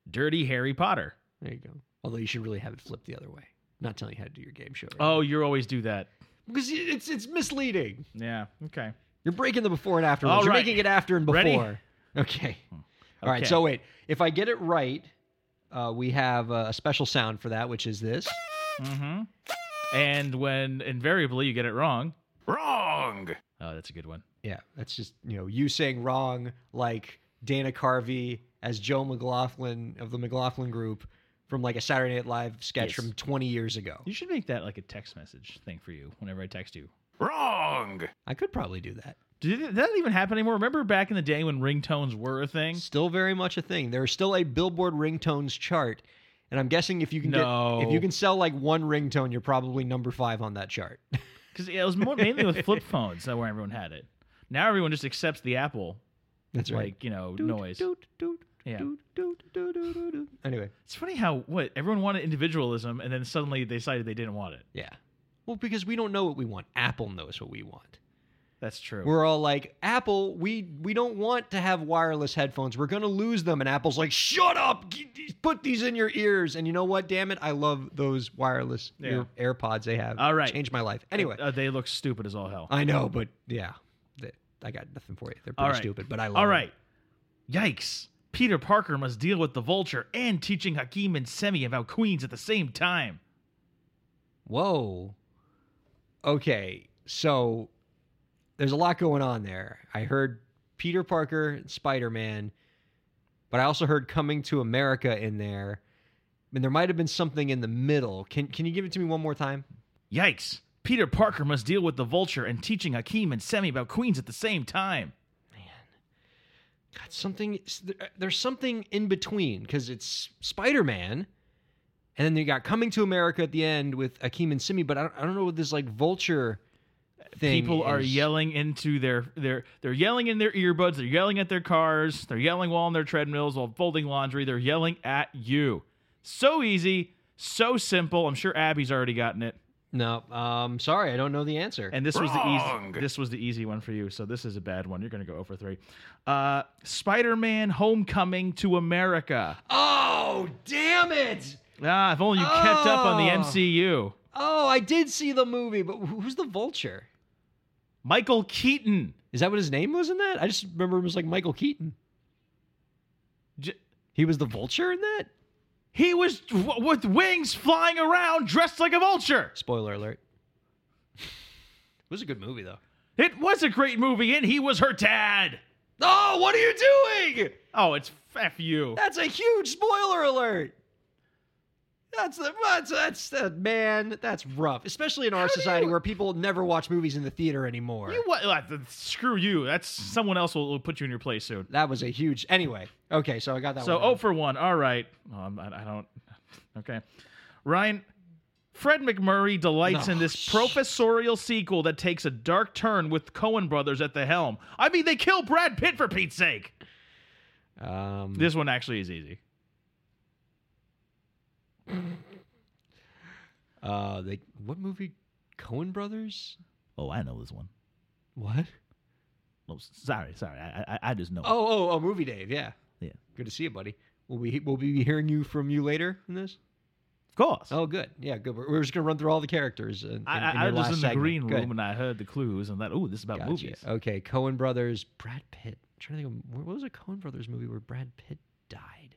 Dirty Harry Potter. There you go. Although you should really have it flipped the other way. not telling you how to do your game show. right Oh, you always do that. because it's it's misleading. Yeah. Okay. You're breaking the before and after. All. You're right. making it after and before. Ready? Okay. All right. Okay. So wait, if I get it right, uh, we have a special sound for that, which is this. Mm-hmm. And when invariably you get it wrong. Wrong. Oh, that's a good one. Yeah, that's just you know you saying wrong like Dana Carvey as Joe McLaughlin of the McLaughlin Group from like a Saturday Night Live sketch Yes. from 20 years ago. You should make that like a text message thing for you whenever I text you. Wrong. I could probably do that. Did that even happen anymore? Remember back in the day when ringtones were a thing? Still very much a thing. There's still a Billboard ringtones chart, and I'm guessing if you can No. get if you can sell like one ringtone, you're probably number five on that chart. <laughs> Because it was more mainly with flip phones that where everyone had it. Now everyone just accepts the Apple, That's right. like you know, Doot, noise. doot, doot, Yeah. Anyway, It's funny how what everyone wanted individualism, and then suddenly they decided they didn't want it. yeah. Well, because we don't know what we want. Apple knows what we want. That's true. We're all like, Apple, we we don't want to have wireless headphones. We're gonna lose them. And Apple's like, shut up, G- g- put these in your ears. And you know what? Damn it, I love those wireless Yeah. ear, AirPods they have. All right. changed my life. Anyway, Uh, they look stupid as all hell. I know, but yeah, they, I got nothing for you. They're pretty All right. stupid, but I love. All them. right. Yikes. Peter Parker must deal with the Vulture and teaching Hakeem and Semmi about Queens at the same time. Whoa. Okay, so there's a lot going on there. I heard Peter Parker, and Spider Man, but I also heard Coming to America in there. And there might have been something in the middle. Can Can you give it to me one more time? Yikes. Peter Parker must deal with the Vulture and teaching Hakeem and Semmi about Queens at the same time. God, something. Uh, there's something in between because it's Spider Man, and then you got Coming to America at the end with Akeem and Simi. But I don't, I don't know what this like vulture thing. People are yelling into their their they're yelling in their earbuds, they're yelling at their cars, they're yelling while on their treadmills while folding laundry, they're yelling at you. So easy, so simple. I'm sure Abby's already gotten it. No, um, sorry, I don't know the answer. And this was the easy this was the easy one for you. So this is a bad one. You're gonna go over three. Uh Spider-Man Homecoming to America. oh, damn it! Ah, if only you kept up on the Oh. MCU. Oh, I did see the movie, but who's the vulture? Michael Keaton. Is that what his name was in that? I just remember it was like Michael Keaton. J- He was the vulture in that? He was w- with wings flying around, dressed like a vulture. Spoiler alert. it was a good movie though. It was a great movie, and he was her dad. Oh, what are you doing? Oh, it's f you. That's a huge spoiler alert. That's the that's that's the man. That's rough, especially in our society you- where people never watch movies in the theater anymore. You what? uh, Screw you. That's someone else will, will put you in your place soon. that was a huge. Anyway, okay, so I got that. So, one oh for one. All right. Oh, I, I don't. Okay. Ryan, Fred MacMurray delights in Oh, this sh- professorial sequel that takes a dark turn with Coen brothers at the helm. I mean, they kill Brad Pitt for Pete's sake. um, This one actually is easy. Uh, they what movie? Coen Brothers. Oh, I know this one. What? Oh, sorry, sorry. I, I, I just know. Oh, oh, oh, movie Dave. Yeah, Yeah. Good to see you, buddy. Will we will we be hearing you from you later in this? of course. Oh, good. Yeah, good. We're, we're just gonna run through all the characters. In, in, I, in I, was in the segment. green room and I heard the clues and that. Oh, this is about Gotcha. movies. Okay, Coen Brothers, Brad Pitt. I'm trying to think of what was a Coen Brothers movie where Brad Pitt died.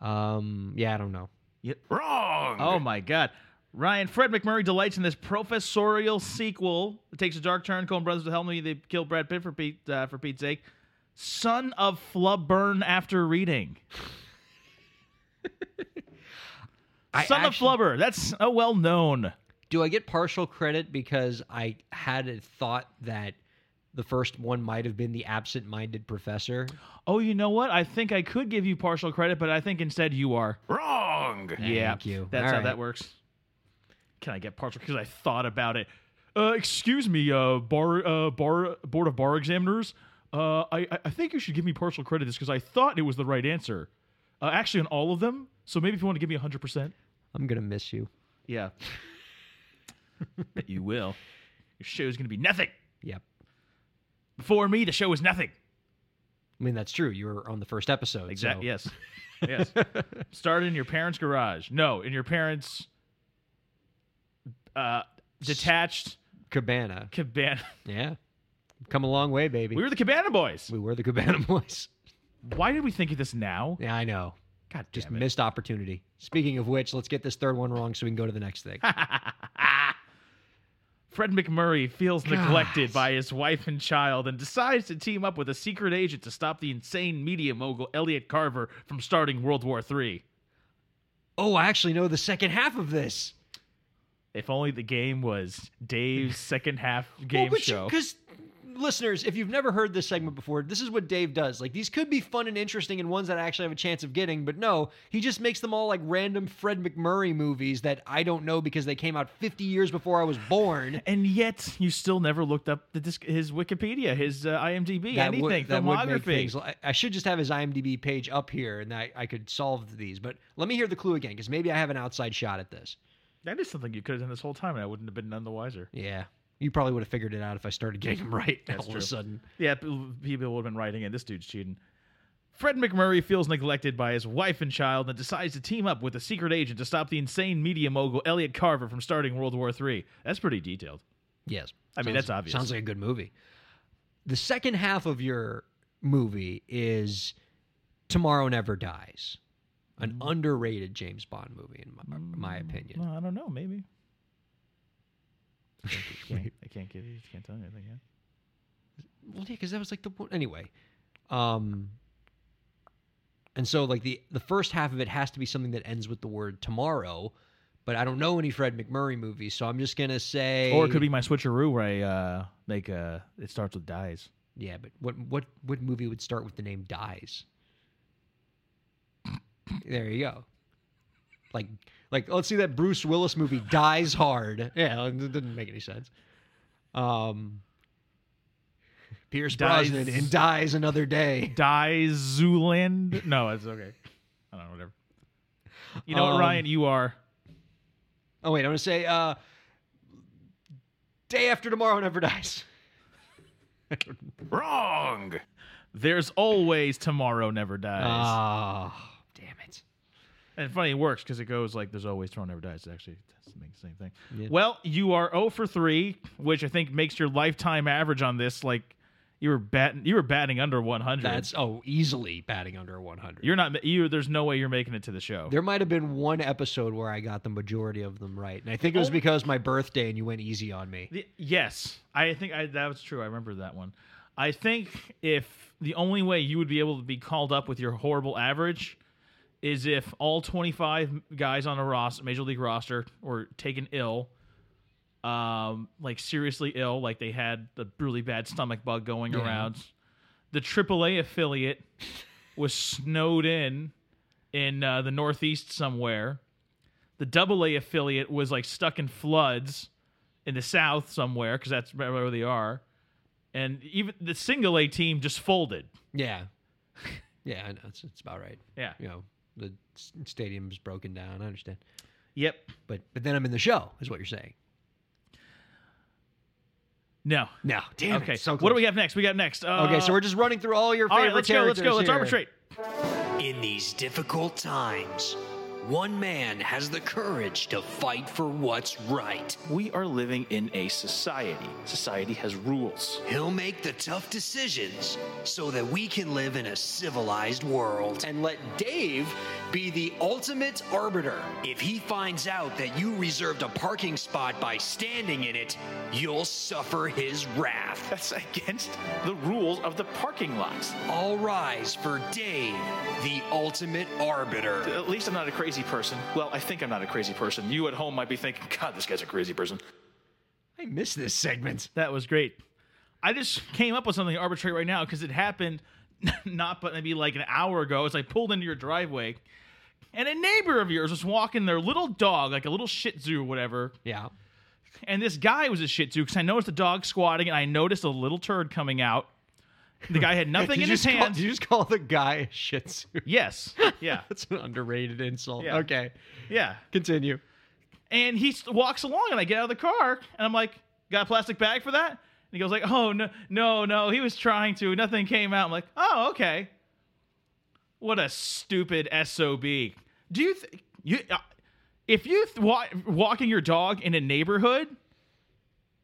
Um, yeah, I don't know. Yep. Wrong. Oh my God. Ryan, Fred MacMurray delights in this professorial sequel. It takes a dark turn. Coen Brothers to help me. They kill Brad Pitt for Pete uh, for Pete's sake. Son of Flubburn after reading. <laughs> I Son actually- of Flubber. That's a well known. Do I get partial credit because I had a thought that the first one might have been the absent-minded professor? Oh, you know what? I think I could give you partial credit, but I think instead you are wrong. yeah, Thank you. That's All how right. that works. Can I get partial because I thought about it? Uh, excuse me, uh, bar, uh, bar, board of bar examiners. Uh, I, I- I think you should give me partial credit this because I thought it was the right answer. Uh, actually, on all of them. So maybe if you want to give me hundred percent. I'm gonna miss you. Yeah. <laughs> Bet you will. Your show's gonna be nothing. Yep. Before me, the show was nothing. I mean that's true. You were on the first episode. Exactly. so- Yes. <laughs> Yes. Started in your parents' garage. No, in your parents' uh, detached Cabana. cabana. <laughs> Yeah. Come a long way, baby. We were the Cabana Boys. we were the Cabana <laughs> Boys. Why did we think of this now? Yeah, I know. God Just it. missed opportunity. Speaking of which, let's get this third one wrong so we can go to the next thing. Fred MacMurray feels neglected God. by his wife and child and decides to team up with a secret agent to stop the insane media mogul Elliot Carver from starting World War III. oh, I actually know the second half of this. If only the game was Dave's second half game show. Because listeners, if you've never heard this segment before, this is what Dave does. Like these could be fun and interesting and ones that I actually have a chance of getting, but no, he just makes them all like random Fred MacMurray movies that I don't know because they came out 50 years before I was born. <laughs> And yet, you still never looked up the disc- his Wikipedia, his uh, IMDb, That would- anything, that would make things. I, I should just have his IMDb page up here, and I, I could solve these. But let me hear the clue again, because maybe I have an outside shot at this. That is something you could have done this whole time, and I wouldn't have been none the wiser. Yeah, you probably would have figured it out if I started getting them <laughs> right. That's all of a sudden, Yeah, people would have been writing in. This dude's cheating. Fred MacMurray feels neglected by his wife and child and decides to team up with a secret agent to stop the insane media mogul Elliot Carver from starting World War III. That's pretty detailed. yes. I mean, that's obvious. Sounds like a good movie. The second half of your movie is Tomorrow Never Dies, an Mm. underrated James Bond movie, in my, my opinion. Well, I don't know. Maybe. I can't, <laughs> I can't give you. Can't tell you anything yet. Well, yeah, because that was like the one. Anyway, um, and so like the the first half of it has to be something that ends with the word tomorrow, but I don't know any Fred MacMurray movies, so I'm just gonna say. Or it could be my switcheroo where I uh, make uh, it starts with dies. Yeah, but what what what movie would start with the name Dies? There you go. Like like let's see that Bruce Willis movie Dies Hard. Yeah, it didn't make any sense. Um Pierce Dies- Brosnan in Dies Another Day. Dies Zooland. No, it's okay. I don't know. Whatever. You know what, Um, Ryan? You are. Oh wait, I'm gonna say uh Day After Tomorrow Never Dies. <laughs> Wrong. There's always tomorrow never dies. Ah, damn it. And funny, it works because it goes like there's always tomorrow never dies. It actually does make the same thing. Yeah. Well, you are 0 for 3, which I think makes your lifetime average on this like You were batting. You were batting under 100. That's oh, easily batting under 100. You're not. You. There's no way you're making it to the show. There might have been one episode where I got the majority of them right, and I think it was Oh. because my birthday and you went easy on me. The- yes, I think I, that was true. I remember that one. I think if the only way you would be able to be called up with your horrible average is if all 25 guys on a roster, major league roster, were taken ill, um, like seriously ill, like they had the really bad stomach bug going Yeah. around. The AAA affiliate was snowed in in uh, the Northeast somewhere. The Double A affiliate was like stuck in floods in the South somewhere because that's where they are. And even the single A team just folded. Yeah, <laughs> yeah, I know it's, it's about right. Yeah. You know, the stadium's broken down. I understand, Yep. but but then I'm in the show, is what you're saying. No. No, damn okay. it. So what do we have next? We got next. Uh, Okay, so we're just running through all your all favorite right. Let's go. Let's go. Let's characters arbitrate. In these difficult times, one man has the courage to fight for what's right. We are living in a society. Society has rules. He'll make the tough decisions so that we can live in a civilized world. And let Dave be the ultimate arbiter. If he finds out that you reserved a parking spot by standing in it, you'll suffer his wrath. That's against the rules of the parking lots. All rise for Dave, the ultimate arbiter. At least I'm not a crazy person. Well, I think I'm not a crazy person. You at home might be thinking, <laughs> God, this guy's a crazy person. I miss this segment. That was great. I just came up with something arbitrary right now because it happened <laughs> not but maybe like an hour ago as I pulled into your driveway. And a neighbor of yours was walking their little dog, like a little Shih Tzu or whatever. Yeah. And this guy was a Shih Tzu because I noticed the dog squatting and I noticed a little turd coming out. The guy had <laughs> nothing in his call- hands. did you just call the guy a Shih Tzu? yes. Yeah. <laughs> That's an underrated insult. Yeah. Okay, Yeah. continue. And he walks along, and I get out of the car, and I'm like, "Got a plastic bag for that?" And he goes like, "Oh no, no, no." He was trying to. Nothing came out. I'm like, "Oh, okay." What a stupid sob. Do you th- you uh, if you th- wa- walking your dog in a neighborhood?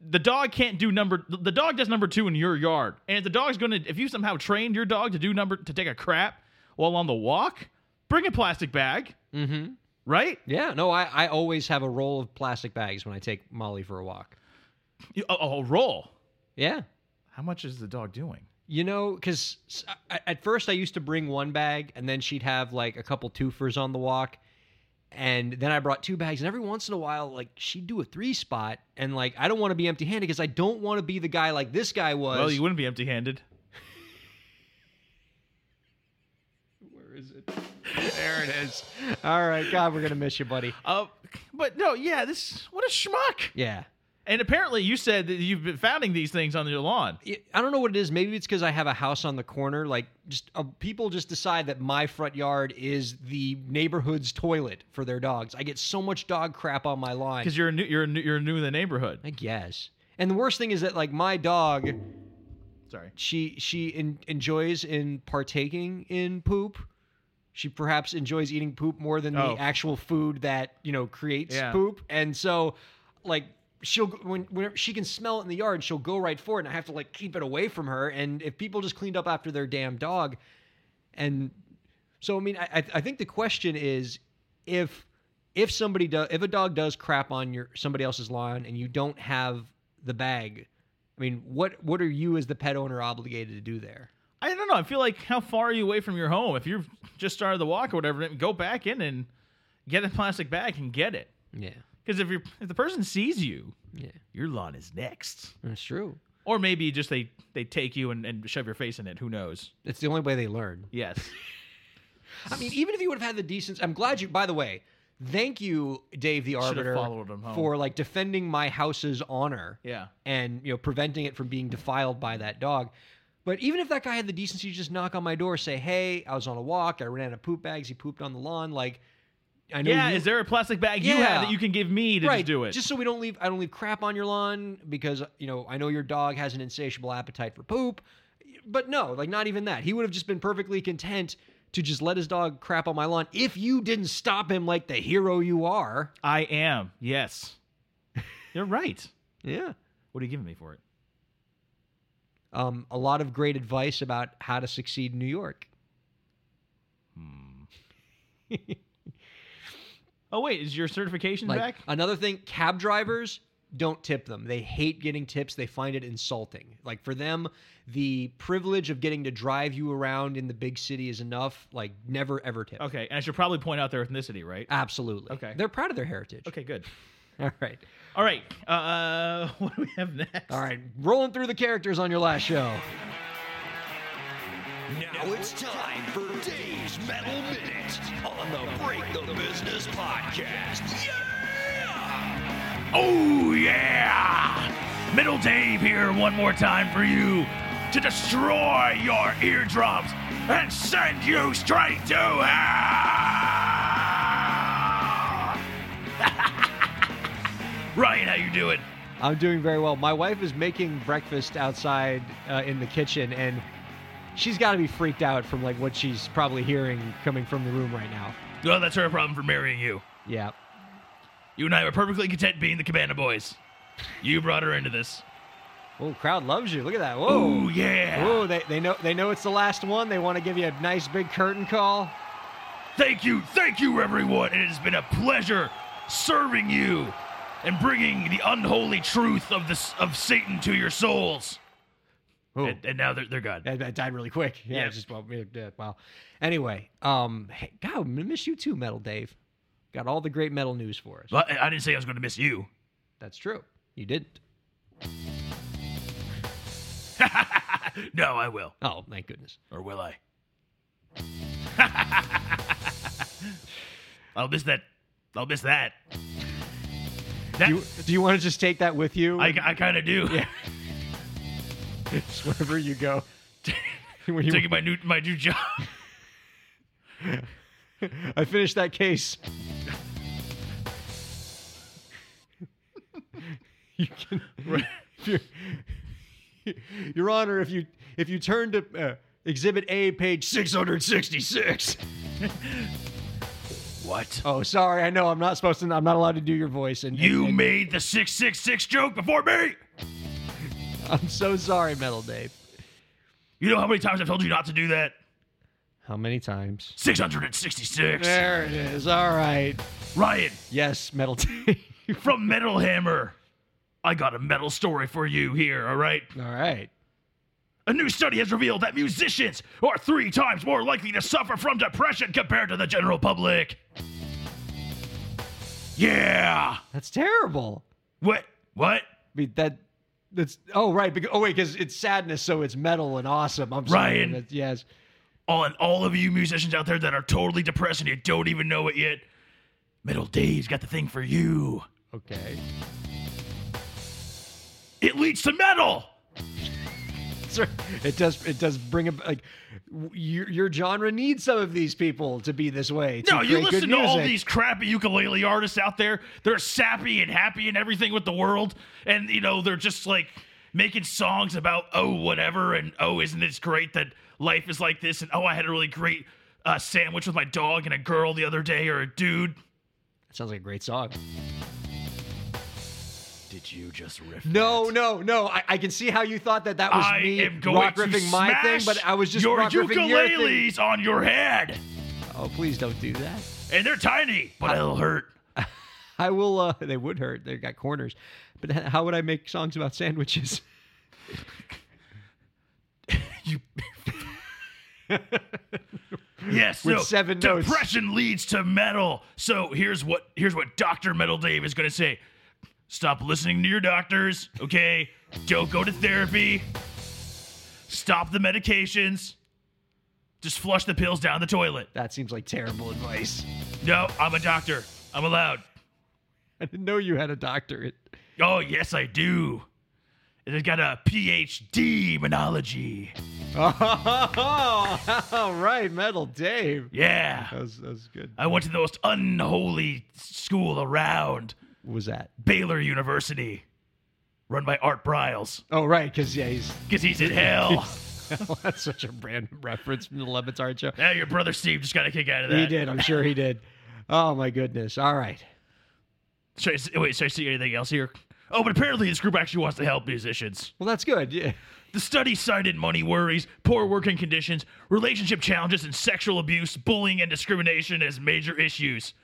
The dog can't do number. The dog does number two in your yard, and if the dog's gonna, if you somehow trained your dog to do number to take a crap while on the walk, bring a plastic bag, Mm-hmm. right? Yeah, no, I, I always have a roll of plastic bags when I take Molly for a walk. A, a roll. Yeah. How much is the dog doing? You know, because at first I used to bring one bag, and then she'd have like a couple twofers on the walk, and then I brought two bags, and every once in a while, like she'd do a three spot, and like I don't want to be empty handed because I don't want to be the guy like this guy was. Well, you wouldn't be empty-handed. <laughs> Where is it? there it is. All right, God, we're gonna miss you, buddy. Uh, but no, yeah, this what a schmuck. Yeah. And apparently, you said that you've been finding these things on your lawn. I don't know what it is. Maybe it's because I have a house on the corner. Like, just uh, people just decide that my front yard is the neighborhood's toilet for their dogs. I get so much dog crap on my lawn. Because you're new, you're new, you're new in the neighborhood. I guess. And the worst thing is that like my dog, Sorry. she she en- enjoys in partaking in poop. She perhaps enjoys eating poop more than Oh. the actual food that you know creates Yeah. poop. And so, like she'll go- when she can smell it in the yard, she'll go right for it, and I have to like keep it away from her. And if people just cleaned up after their damn dog, and so I mean, I I- think the question is if if somebody does if a dog does crap on your somebody else's lawn and you don't have the bag, I mean, what what are you as the pet owner obligated to do there? I don't know. I feel like how far are you away from your home? If you've just started the walk or whatever, go back in and get a plastic bag and get it. Yeah, Because if you if the person sees you, yeah, your lawn is next. that's true. Or maybe just they they take you and, and shove your face in it. Who knows? It's the only way they learn. Yes. <laughs> I mean, even if you would have had the decency, I'm glad you. By the way, thank you, Dave the Arbiter, followed him home. for like defending my house's honor. Yeah. and you know preventing it from being defiled by that dog. But even if that guy had the decency to just knock on my door, say, "Hey, I was on a walk. I ran out of poop bags. He pooped on the lawn." Like, I know. Yeah. you, Is there a plastic bag you Yeah. have that you can give me to right? just do it? Just so we don't leave. I don't leave crap on your lawn because you know I know your dog has an insatiable appetite for poop. But no, like not even that. He would have just been perfectly content to just let his dog crap on my lawn if you didn't stop him like the hero you are. I am. Yes. <laughs> You're right. Yeah. What are you giving me for it? um, a lot of great advice about how to succeed in New York. <laughs> Oh wait, is your certification Like back? another thing, cab drivers don't tip them. They hate getting tips. They find it insulting. Like for them, the privilege of getting to drive you around in the big city is enough. Like never ever tip. Okay, and I should probably point out their ethnicity, right? Absolutely. Okay. They're proud of their heritage. Okay, good. <laughs> All right. All right. Uh, <laughs> what do we have next? All right. Rolling through the characters on your last show. Now it's time for Dave's Metal Minute on the Break the Business podcast. Yeah! Oh, yeah! Metal Dave here one more time for you to destroy your eardrums and send you straight to hell! <laughs> Ryan, how you doing? I'm doing very well. My wife is making breakfast outside uh, in the kitchen, and she's got to be freaked out from like what she's probably hearing coming from the room right now. Well, that's her problem for marrying you. Yeah. You and I were perfectly content being the Cabana Boys. You brought her into this. Oh, crowd loves you. Look at that. Whoa. Oh, yeah. Whoa, they, they know they know it's the last one. They want to give you a nice big curtain call. Thank you, thank you, everyone. It has been a pleasure serving you and bringing the unholy truth of this of Satan to your souls. And, and now they're, they're gone. that died really quick. Yeah, it's just well, yeah, wow. Anyway, um, hey, God, I miss you too, Metal Dave. Got all the great metal news for us. Well, I, I didn't say I was going to miss you. That's true. You didn't. <laughs> no, I will. Oh, thank goodness. Or will I? <laughs> I'll miss that. I'll miss that. That Do you, do you want to just take that with you? I, I kind of do. Yeah. <laughs> Just wherever you go. <laughs> When you- Taking my new my new job. <laughs> I finished that case. <laughs> you can, if Your Honor, if you if you turn to uh, Exhibit A, page six hundred sixty-six. What? Oh, sorry. I know I'm not supposed to. I'm not allowed to do your voice. And You and- made the six six six joke before me. <laughs> I'm so sorry, Metal Dave. You know how many times I've told you not to do that? How many times? Six hundred and sixty-six. There it is. All right. Ryan Yes, Metal Dave. <laughs> from Metal Hammer. I got a metal story for you here. All right. All right. A new study has revealed that musicians are three times more likely to suffer from depression compared to the general public. Yeah. That's terrible. What? What? I mean that that's oh right because oh wait because it's sadness so it's metal and awesome. I'm sorry. Ryan. That's- yes. All and all of you musicians out there that are totally depressed and you don't even know it yet. Metal Dave's got the thing for you. Okay. It leads to metal. <laughs> Sir, it does it does bring up like your your genre needs some of these people to be this way. No, you listen to all these crappy ukulele artists out there. They're sappy and happy and everything with the world, and you know they're just like making songs about oh whatever and oh isn't this great that life is like this and oh I had a really great uh, sandwich with my dog and a girl the other day or a dude. That Sounds like a great song. Did you just riff? No, that? no, no. I, I can see how you thought that that was I me am going rock to riffing my thing, but I was just your rock riffing your thing. ukuleles on your head, Oh, please don't do that. and they're tiny, but it'll hurt. <laughs> I will. uh They would hurt. They've got corners. But how would I make songs about sandwiches? <laughs> You. yes, With so seven notes. depression leads to metal. So here's what here's what Doctor Metal Dave is gonna say. Stop listening to your doctors, okay? Don't go to therapy. Stop the medications. Just flush the pills down the toilet. That seems like terrible advice. No, I'm a doctor. I'm allowed. I didn't know you had a doctorate. Oh, yes, I do. And I've got a PhD in monology. Oh, <laughs> all right, Metal Dave. Yeah. That was, that was good. I went to the most unholy school around, was that? Baylor University, run by Art Briles, Oh, right, because yeah, he's because he's in hell. <laughs> that's such a random reference from the Levitt's Art Show. Yeah, your brother Steve just got a kick out of that. He did. I'm sure he did. Oh my goodness. All right. Should I, wait, should I see anything else here? Oh, but apparently this group actually wants to help musicians. Well, that's good. Yeah. The study cited money worries, poor working conditions, relationship challenges, and sexual abuse, bullying, and discrimination as major issues.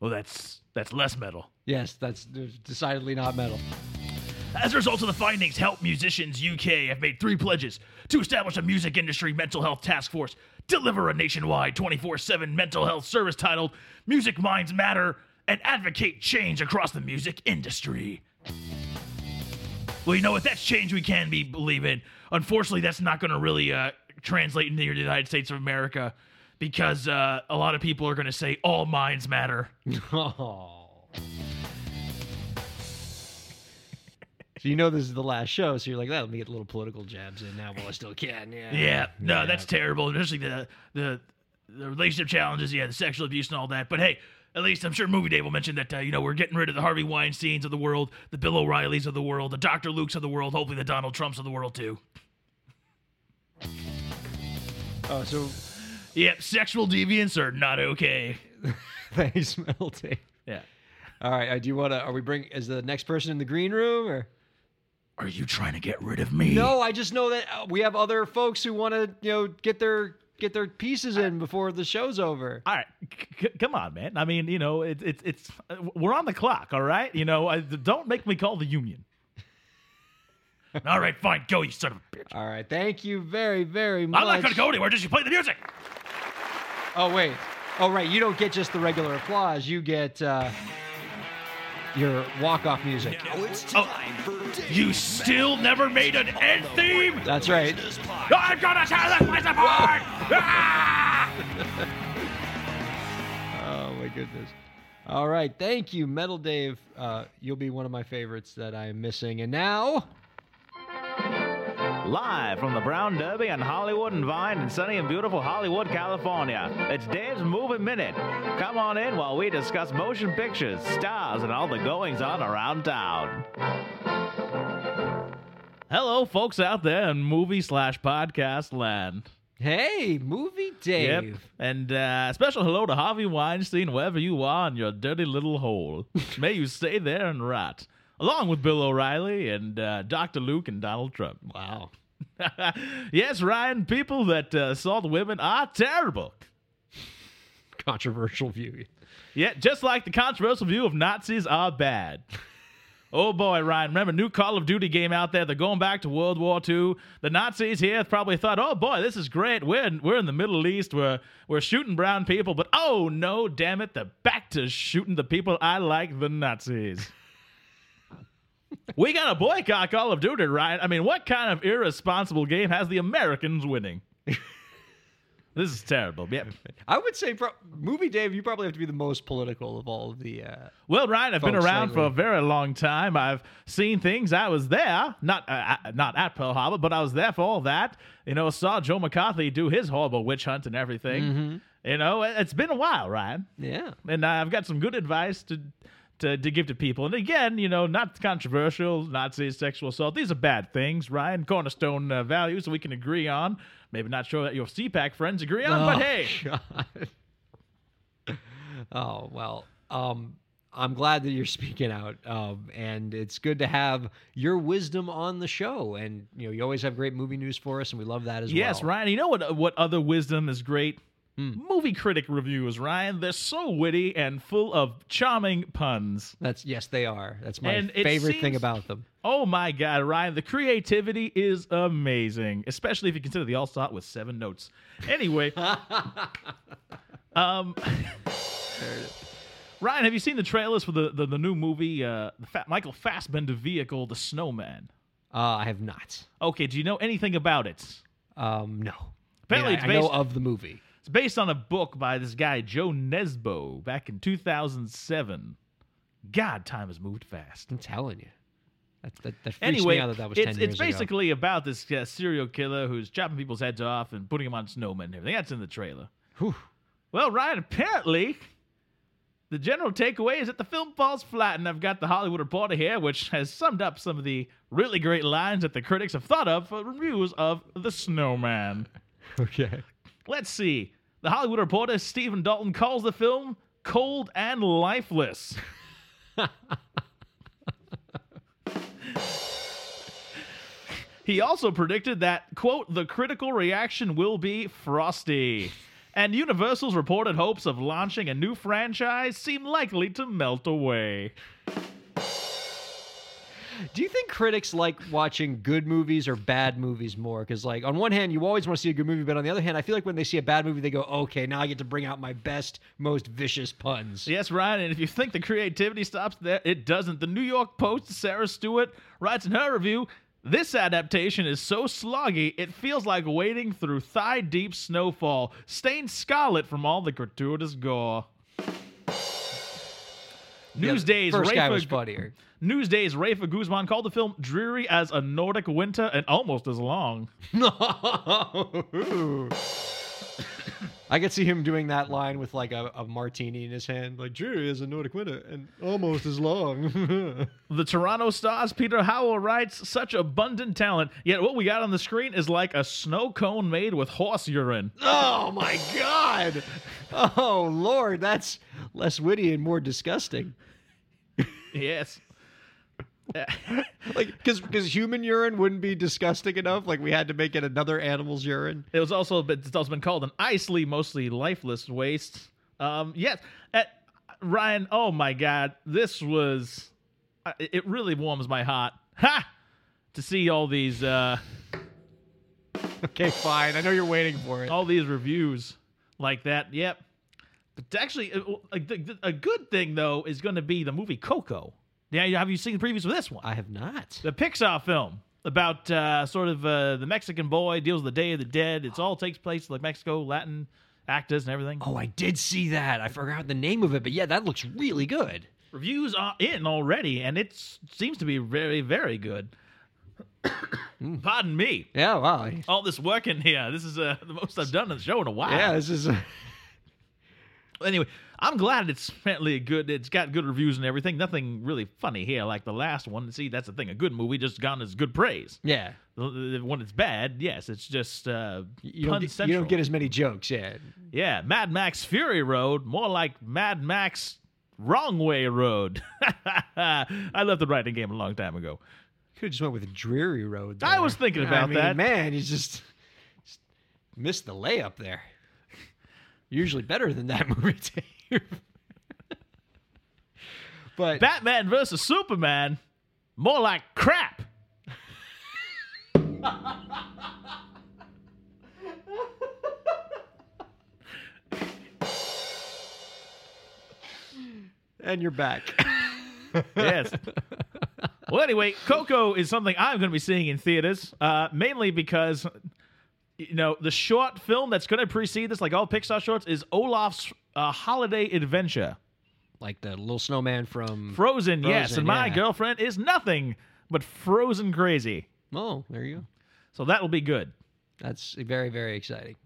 Well, that's that's less metal. Yes, that's decidedly not metal. As a result of the findings, Help Musicians UK have made three pledges to establish a music industry mental health task force, deliver a nationwide 24 7 mental health service titled Music Minds Matter, and advocate change across the music industry. Well, you know what? That's change we can be believe in. Unfortunately, that's not going to really uh, translate into the United States of America because uh, a lot of people are going to say all minds matter. Oh. <laughs> So you know this is the last show, so you're like, "Let me get little political jabs in now while I still can." Yeah. Yeah, no, Yeah. that's terrible. Especially the the the relationship challenges, yeah, the sexual abuse and all that. But hey, at least I'm sure Movie Dave will mention that uh, you know we're getting rid of the Harvey Weinstein's of the world, the Bill O'Reillys of the world, the Dr. Luke's of the world, hopefully the Donald Trumps of the world too. Oh, so Yep, sexual deviants are not okay. <laughs> thanks, Melty. Yeah. All right. Uh, do you want to? Are we bring? Is the next person in the green room or? Are you trying to get rid of me? No, I just know that uh, we have other folks who want to, you know, get their get their pieces in before the show's over. All right, c- c- come on, man. I mean, you know, it's it's it's uh, we're on the clock, all right. You know, I, don't make me call the union. <laughs> All right, fine, go, you son of a bitch. All right. Thank you very, very much. I'm not gonna go anywhere. Just you play the music. Oh wait. Oh right. You don't get just the regular applause. You get uh, your walk-off music. Now it's Oh. time for You still never made an end theme. That's right. I'm gonna tear this place apart. Ah! Oh my goodness. All right. Thank you, Metal Dave. Uh, you'll be one of my favorites that I am missing. And now. Live from the Brown Derby on Hollywood and Vine in sunny and beautiful Hollywood, California. It's Dave's Movie Minute. Come on in while we discuss motion pictures, stars, and all the goings on around town. Hello, folks out there in movie slash podcast land. Hey, movie Dave. Yep. And uh, special hello to Harvey Weinstein, wherever you are in your dirty little hole. <laughs> May you stay there and rot. Along with Bill O'Reilly and uh, Dr. Luke and Donald Trump. Wow. <laughs> yes, Ryan, people that uh, assault women are terrible. Controversial view. Yeah, just like the controversial view of Nazis are bad. Oh boy, Ryan, remember new Call of Duty game out there? They're going back to World War II. The Nazis here probably thought, "Oh boy, this is great. We're in, we're in the Middle East. We're we're shooting brown people." But oh no, damn it, they're back to shooting the people I like, the Nazis. We got to boycott Call of Duty, Ryan. I mean, what kind of irresponsible game has the Americans winning? <laughs> this is terrible. Yep. I would say, pro- movie Dave, you probably have to be the most political of all of the. Uh, Well, Ryan, I've been around for a very long time. I've seen things. I was there, not uh, uh, not at Pearl Harbor, but I was there for all that. You know, saw Joe McCarthy do his horrible witch hunt and everything. Mm-hmm. You know, it's been a while, Ryan, yeah. and I've got some good advice to. To, to give to people. And again, you know, not controversial, Nazi sexual assault. These are bad things, Ryan. Cornerstone uh, values that we can agree on. Maybe not sure that your CPAC friends agree on, but Oh, hey, God. <laughs> oh well. Um, I'm glad that you're speaking out, um, and it's good to have your wisdom on the show. And you know, you always have great movie news for us, and we love that as Yes, well. Yes, Ryan. You know what? What other wisdom is great? Hmm. Movie critic reviews, Ryan. They're so witty and full of charming puns. That's yes, they are. That's my And it favorite thing about them. Oh my God, Ryan! The creativity is amazing, especially if you consider the all start with seven notes. Anyway, <laughs> um, Ryan, have you seen the trailers for the the, the new movie, uh, the Fa- Michael Fassbender vehicle, The Snowman? Uh, I have not. Okay, do you know anything about it? Um, no. Apparently I, it's I know of the movie. It's based on a book by this guy, Jo Nesbø, back in 2007. God, time has moved fast. I'm telling you. That, that, that Anyway, me out that that was it's, 10 years it's basically about this uh, serial killer who's chopping people's heads off and putting them on snowmen and everything. That's in the trailer. Whew. Well, Ryan, apparently, the general takeaway is that the film falls flat, and I've got the Hollywood Reporter here, which has summed up some of the really great lines that the critics have thought of for reviews of The Snowman. <laughs> Okay. Let's see. The Hollywood Reporter Stephen Dalton calls the film cold and lifeless. <laughs> he also predicted that, quote, the critical reaction will be frosty. And Universal's reported hopes of launching a new franchise seem likely to melt away. Do you think critics like watching good movies or bad movies more? Because, like, on one hand, you always want to see a good movie, but on the other hand, I feel like when they see a bad movie, they go, "Okay, now I get to bring out my best, most vicious puns." Yes, Ryan, and if you think the creativity stops there, it doesn't. The New York Post, Sara Stewart, writes in her review this adaptation is so sloggy, it feels like wading through thigh deep snowfall, stained scarlet from all the gratuitous gore. Newsday's First guy Rafer- was funnier. Newsday's Rafer Guzman called the film dreary as a Nordic winter and almost as long. <laughs> I could see him doing that line with like a, a martini in his hand, like "Dreary as a Nordic winter and almost as long." <laughs> The Toronto Stars Peter Howell writes, such abundant talent, yet what we got on the screen is like a snow cone made with horse urine. oh my god! Oh lord, that's less witty and more disgusting. Yes. <laughs> Like, because because human urine wouldn't be disgusting enough. Like we had to make it another animal's urine. It was also been, it's also been called an icely, mostly lifeless waste. Um, yes, Uh, Ryan. Oh my God, this was. It really warms my heart. Ha! To see all these, uh, Okay, fine. I know you're waiting for it. all these reviews like that. Yep. But actually, uh, like the, the- a good thing though is going to be the movie Coco. Yeah, have you seen the previews for this one? I have not. the Pixar film about uh, sort of uh, the Mexican boy deals with the Day of the Dead. It's all takes place like Mexico, Latin actors and everything. Oh, I did see that. I forgot the name of it, but yeah, that looks really good. Reviews are in already, and it seems to be very, very good. <coughs> Pardon me. Yeah, wow. All this work in here. This is uh, the most I've done on the show in a while. Yeah, this is. Anyway, I'm glad it's apparently good. It's got good reviews and everything. Nothing really funny here like the last one. See, that's the thing. A good movie just gone as good praise. yeah. When it's bad, yes, it's just uh, You don't, pun get, you don't get as many jokes. Yeah. Yeah, Mad Max Fury Road, more like Mad Max Wrong Way Road. <laughs> I left the writing game a long time ago. Could have just went with Dreary Road. I was thinking I about mean, that. Man, you just, just missed the layup there. Usually better than that <laughs> movie, <laughs> But Batman versus Superman, more like crap. and you're back. <laughs> Yes. well, anyway, Coco is something I'm going to be seeing in theaters, uh, mainly because, you know, the short film that's going to precede this, like all Pixar shorts, is Olaf's uh, Holiday Adventure. like the little snowman from. Frozen, yes. Frozen, And my yeah. girlfriend is nothing but frozen crazy. oh, there you go. So that will be good. That's very very exciting.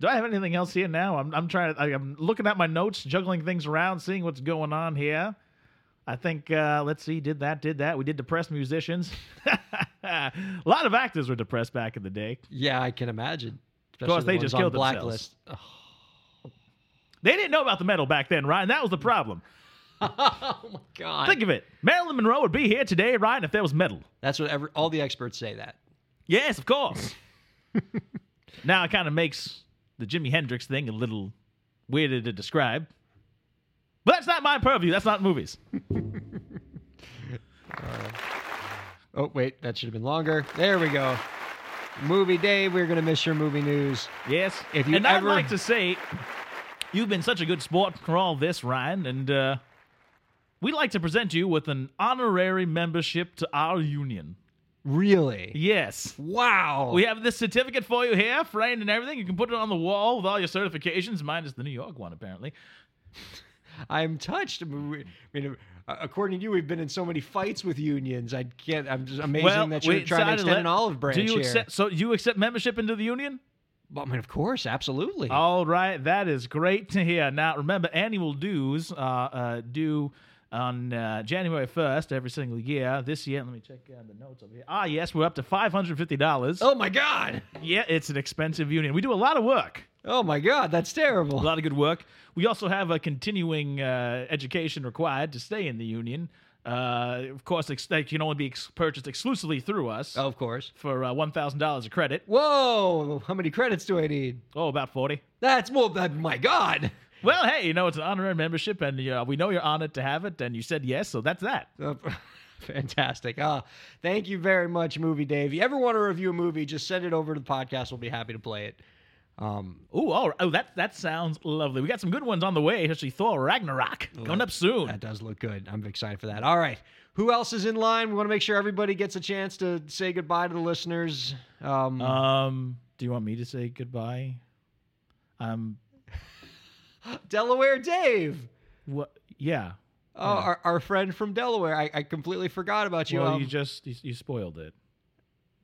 Do I have anything else here now? I'm, I'm trying to, I, I'm looking at my notes, juggling things around, seeing what's going on here. I think, uh, let's see, did that, did that. We did depressed musicians. <laughs> a lot of actors were depressed back in the day. Yeah, I can imagine. Of course, the they just killed blacklist. They didn't know about the metal back then, Ryan. That was the problem. <laughs> Oh my god. Think of it. Marilyn Monroe would be here today, Ryan, if there was metal. That's what every, all the experts say. That. Yes, of course. <laughs> now it kind of makes the Jimi Hendrix thing a little weirder to describe. But that's not my purview. That's not movies. <laughs> Oh wait, that should have been longer. There we go. Movie Dave, we're gonna miss your movie news. Yes. If you and ever- I'd like to say, you've been such a good sport for all this, Ryan, and uh, we'd like to present you with an honorary membership to our union. Really? Yes. Wow. We have this certificate for you here, framed and everything. You can put it on the wall with all your certifications, minus the New York one, apparently. <laughs> I'm touched. I mean, we- I mean, uh, according to you, we've been in so many fights with unions. I can't. I'm just amazing that you're trying to extend let- an olive branch Do you here. accept? So you accept membership into the union? Well, I mean, of course, absolutely. All right, that is great to hear. Now, remember, annual dues are uh, due on uh, January 1st every single year. This year, let me check uh, the notes over here. Ah, yes, we're up to $550. oh my god. Yeah, it's an expensive union. We do a lot of work, Oh my god, that's terrible. a lot of good work. We also have a continuing uh, education required to stay in the union. Uh, of course, ex- they can only be ex- purchased exclusively through us Of course. for uh, one thousand dollars a credit. Whoa! How many credits do I need? Oh, about forty. That's more than my God. Well, hey, you know it's an honorary membership, and uh, we know you're honored to have it, and you said yes, so that's that. Uh, <laughs> Fantastic. Ah, thank you very much, Movie Dave. If you ever want to review a movie, just send it over to the podcast. We'll be happy to play it. Um, Ooh, all right. oh, that that sounds lovely. We got some good ones on the way, especially Thor Ragnarok coming up soon. that does look good. I'm excited for that. All right. Who else is in line? We want to make sure everybody gets a chance to say goodbye to the listeners. Um, Um, do you want me to say goodbye? Um, <laughs> Delaware Dave. what? Yeah. Oh, our, our friend from Delaware. I, I completely forgot about you. well, Um, you just you, you spoiled it.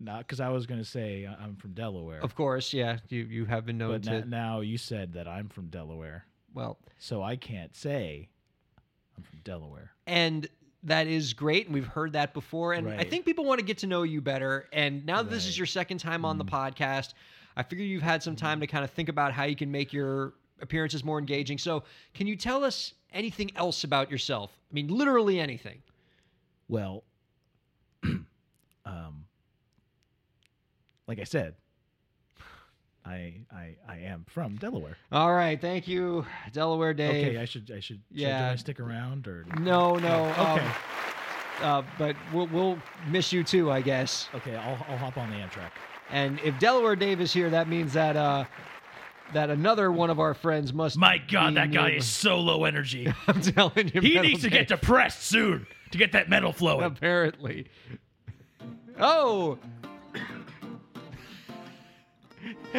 Not because I was gonna say I- I'm from Delaware, of course, yeah. You you have been known but to. now you said that I'm from Delaware, well, so I can't say I'm from Delaware. and that is great and we've heard that before and i think people want to get to know you better and now that this is your second time on the mm-hmm. podcast i figure you've had some time mm-hmm. to kind of think about how you can make your appearances more engaging. So can you tell us anything else about yourself? I mean literally anything. Well, <clears throat> um, like I said, I I I am from Delaware. all right thank you delaware dave Okay, I should I should should Yeah. I stick around or no no Okay. um, uh, but we'll, we'll miss you too i guess okay I'll I'll hop on the Amtrak. and if delaware dave is here that means that uh that another one of our friends must My God, that guy is so low energy. <laughs> I'm telling you, He needs to get depressed soon to get that metal flowing. apparently. Oh. <laughs>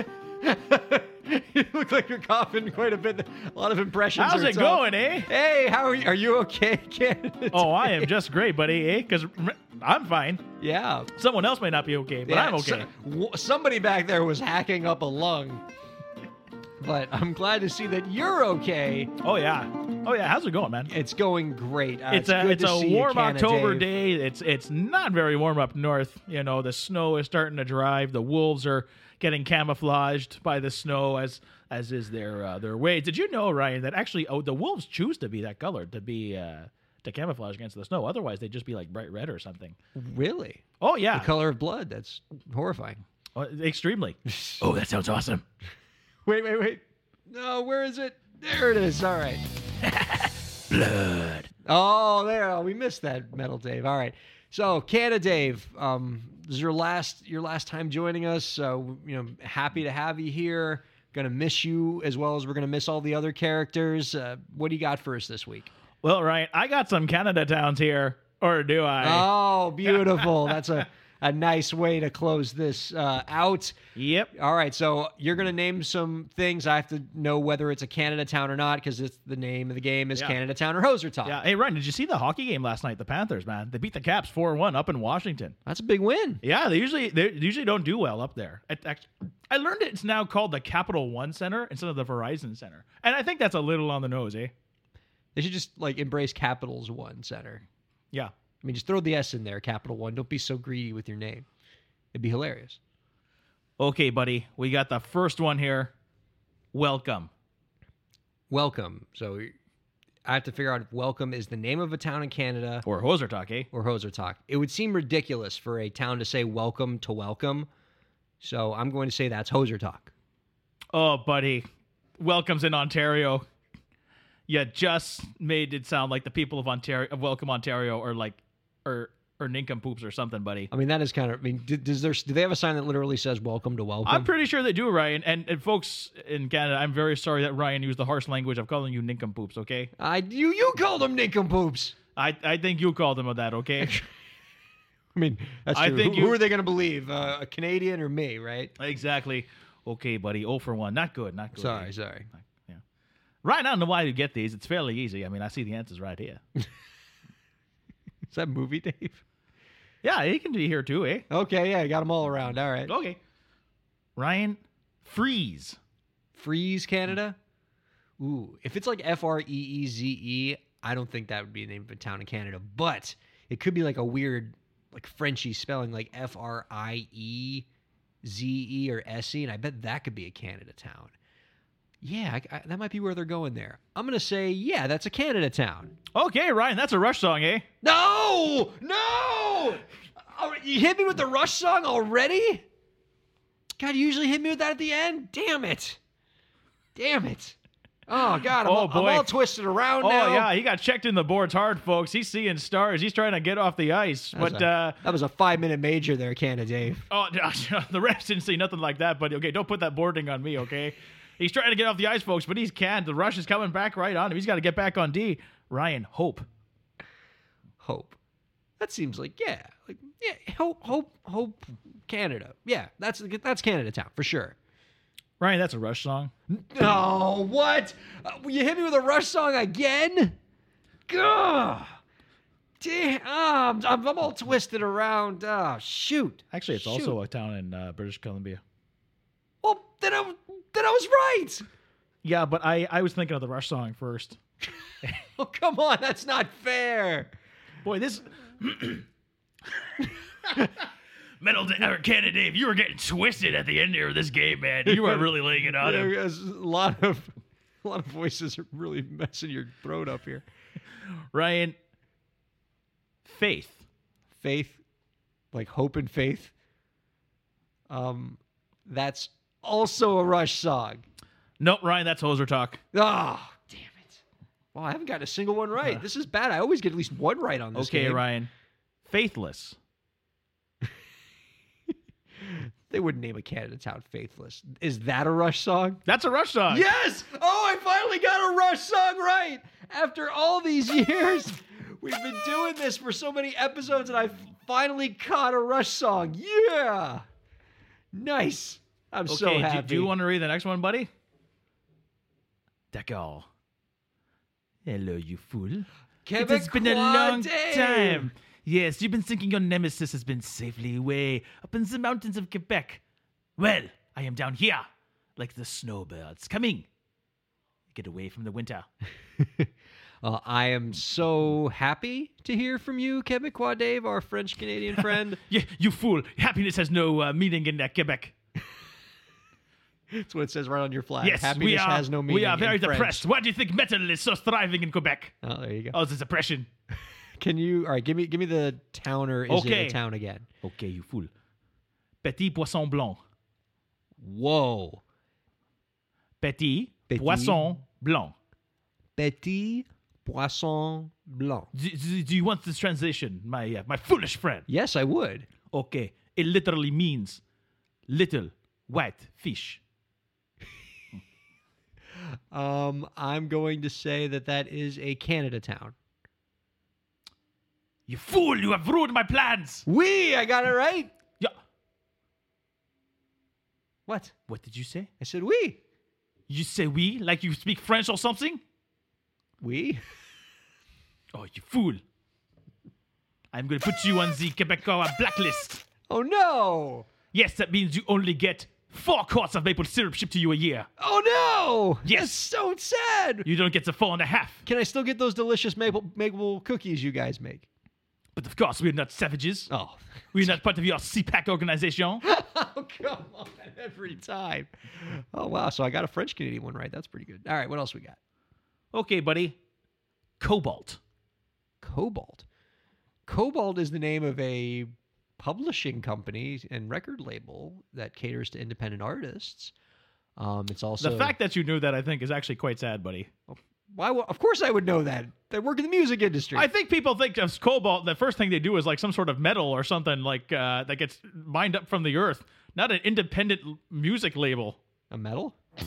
you look like you're coughing quite a bit. A lot of impressions. How's it tough. going, eh? Hey, how are you? Are you okay, <laughs> Ken? Oh, I am just great, buddy. Eh? Because I'm fine. Yeah, Someone else may not be okay, but Yeah, I'm okay. so- w- somebody back there was hacking up a lung, but I'm glad to see that you're okay. oh yeah. Oh yeah. How's it going, man? It's going great. Uh, it's a it's a see you, warm October Dave. day. It's it's not very warm up north. You know, the snow is starting to drive. The wolves are getting camouflaged by the snow as as is their uh, their way. Did you know, Ryan, that actually oh the wolves choose to be that color to be uh, to camouflage against the snow. Otherwise, they'd just be like bright red or something. Really? Oh yeah, The color of blood. That's horrifying. Oh, extremely. <laughs> Oh, that sounds awesome. Wait, wait, wait. No, where is it? There it is. All right. <laughs> Blood. Oh, there. Oh, we missed that, Metal Dave. All right. So, Canada Dave, um, this is your last your last time joining us. So, you know, happy to have you here. Gonna miss you as well as we're gonna miss all the other characters. Uh, what do you got for us this week? Well, right, I got some Canada towns here, or do I? Oh, beautiful. <laughs> That's a a nice way to close this uh, out. yep. All right, so you're gonna name some things. I have to know whether it's a Canada town or not because it's the name of the game is Yeah. Canada Town or Hoser town. Yeah. Hey, Ryan, did you see the hockey game last night? The Panthers, man, they beat the Caps four one up in Washington. That's a big win. Yeah, they usually they usually don't do well up there. I learned it's now called the Capital One Center instead of the Verizon Center, and I think that's a little on the nose, eh? They should just like embrace Capitals One Center. Yeah. I mean, just throw the S in there, Capital One. Don't be so greedy with your name. It'd be hilarious. Okay, buddy, we got the first one here. Welcome. Welcome. So I have to figure out if Welcome is the name of a town in Canada Or Hoser Talk, eh? or Hoser Talk. It would seem ridiculous for a town to say Welcome to Welcome. So I'm going to say that's Hoser Talk. Oh, buddy, welcome's in Ontario. You just made it sound like the people of Ontario, of Welcome Ontario, are like, or or nincompoops or something, buddy. I mean, that is kind of. I mean, d- does there? Do they have a sign that literally says "Welcome to Welcome"? I'm pretty sure they do, Ryan. And, and folks in Canada, I'm very sorry that Ryan used the harsh language of calling you nincompoops. Okay, I you you called them nincompoops. I I think you called them that. Okay. <laughs> I mean, that's I think who, you- who are they going to believe? Uh, a Canadian or me? Right? Exactly. Okay, buddy. Oh for one. Not good. Not good. Sorry, sorry. Yeah. Ryan, I don't know why you get these. It's fairly easy. I mean, I see the answers right here. <laughs> Is that movie, <laughs> Dave? yeah, he can be here too, eh? Okay, yeah, I got them all around. All right. Okay. Ryan, freeze. Freeze Canada. Ooh, if it's like F R E E Z E, I don't think that would be the name of a town in Canada. But it could be like a weird, like Frenchy spelling, like F R I E Z E or S E, and I bet that could be a Canada town. Yeah, I, I, that might be where they're going there. I'm gonna say, yeah, that's a Canada town. Okay, Ryan, that's a Rush song, eh? No, no! Oh, you hit me with the Rush song already? God, you usually hit me with that at the end. Damn it! Damn it! Oh God, I'm, Oh, all, I'm all twisted around Oh now. yeah, he got checked in the boards hard, folks. He's seeing stars. He's trying to get off the ice. That was But a- uh, that was a five minute major there, Canada Dave. oh, <laughs> the refs didn't see nothing like that. But okay, don't put that boarding on me, okay? He's trying to get off the ice, folks, but he can't. The rush is coming back right on him. He's got to get back on D. Ryan, hope. Hope. That seems like yeah, like yeah. Hope, hope, hope. Canada. Yeah, that's that's Canada town for sure. Ryan, that's a Rush song. Oh, what? Uh, you hit me with a Rush song again? Gah. Damn, I'm, I'm, I'm all twisted around. Oh, shoot. Actually, it's Shoot. also a town in uh, British Columbia. Well, then I, w- then I was right. Yeah, but I, I was thinking of the Rush song first. <laughs> Oh, come on. That's not fair. Boy, this <laughs> Metal Da- or Canada Dave, you were getting twisted at the end here of this game, man. You were really laying it on him. <laughs> There's a lot of, a lot of voices are really messing your throat up here. Ryan, faith. Faith, like hope and faith. Um, that's also a Rush song. Nope, Ryan, that's Hoser talk. Oh, damn it. Well, I haven't got a single one right. This is bad. I always get at least one right on this Okay, game. Ryan, faithless. <laughs> They wouldn't name a Canada town Faithless. Is that a Rush song? That's a Rush song. Yes! Oh, I finally got a Rush song right! After all these years, we've been doing this for so many episodes, and I finally caught a Rush song. Yeah! Nice. I'm Okay, so happy. Do, you want to read the next one, buddy? D'accord. Hello, you fool. It has been a long time. Yes, you've been thinking your nemesis has been safely away up in the mountains of Quebec. Well, I am down here, like the snowbirds coming. Get away from the winter. <laughs> Uh, I am so happy to hear from you, Quebecois Dave, our French Canadian friend. <laughs> You, you fool. Happiness has no uh, meaning in uh, Quebec. <laughs> That's what it says right on your flag. Yes, Happiness we are, has no meaning. we are very depressed. Why do you think metal is so thriving in Quebec? Oh, there you go. Oh, the depression. <laughs> Can you? All right, give me give me the town or is Okay. it a town again? Okay, you fool. Petit poisson blanc. Whoa, Petit, Petit. poisson blanc. petit poisson blanc. Do, do- do you want this translation, my uh, my foolish friend? Yes, I would. Okay, it literally means little white fish. Um, I'm going to say that that is a Canada town. You fool! You have ruined my plans. We, I got it right. Yeah. What? What did you say? I said we. You say we like you speak French or something? We. <laughs> Oh, you fool! I'm going to put you on the Quebecois blacklist. Oh no. Yes, that means you only get four quarts of maple syrup shipped to you a year. Oh no. Yes. That's so sad. You don't get to fall on the four and a half. Can I still get those delicious maple maple cookies you guys make? But of course, we're not savages. Oh. We're not part of your CPAC organization. <laughs> Oh, come on. Every time. Oh, wow. So I got a French Canadian one right. That's pretty good. All right. What else we got? Okay, buddy. Cobalt. Cobalt. Kobalt is the name of a publishing company and record label that caters to independent artists. Um, it's also the fact that you knew that, I think, is actually quite sad, buddy. why? wo- Of course, I would know that. They work in the music industry. I think people think of cobalt. The first thing they do is like some sort of metal or something like uh, that gets mined up from the earth, not an independent music label. a metal. <laughs>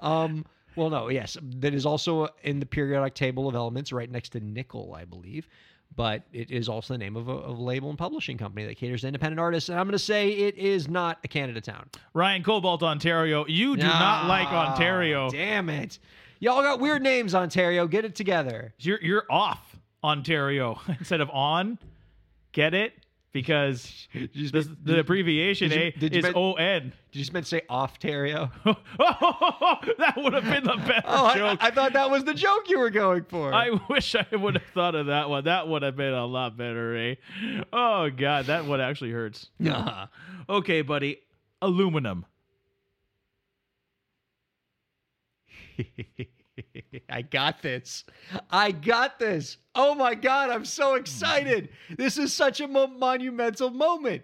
um. Well, no. Yes, that is also in the periodic table of elements, right next to nickel, I believe. But it is also the name of a, of a label and publishing company that caters to independent artists. And I'm going to say it is not a Canada town. Ryan Cobalt, Ontario. You do not like Ah, Ontario. Damn it! Y'all got weird names, Ontario. Get it together. You're you're off Ontario <laughs> instead of on. Get it? Because just the, abbreviation did you- A did you is O N. Did you just meant to say off-tario? <laughs> <laughs> that would have been the <laughs> better Oh, I, joke. I thought that was the joke you were going for. I wish I would have thought of that one. That would have been a lot better, eh? Oh god, that one actually hurts. Nah. Okay, buddy. aluminum. <laughs> I got this. I got this. Oh my God, I'm so excited. This is such a mo- monumental moment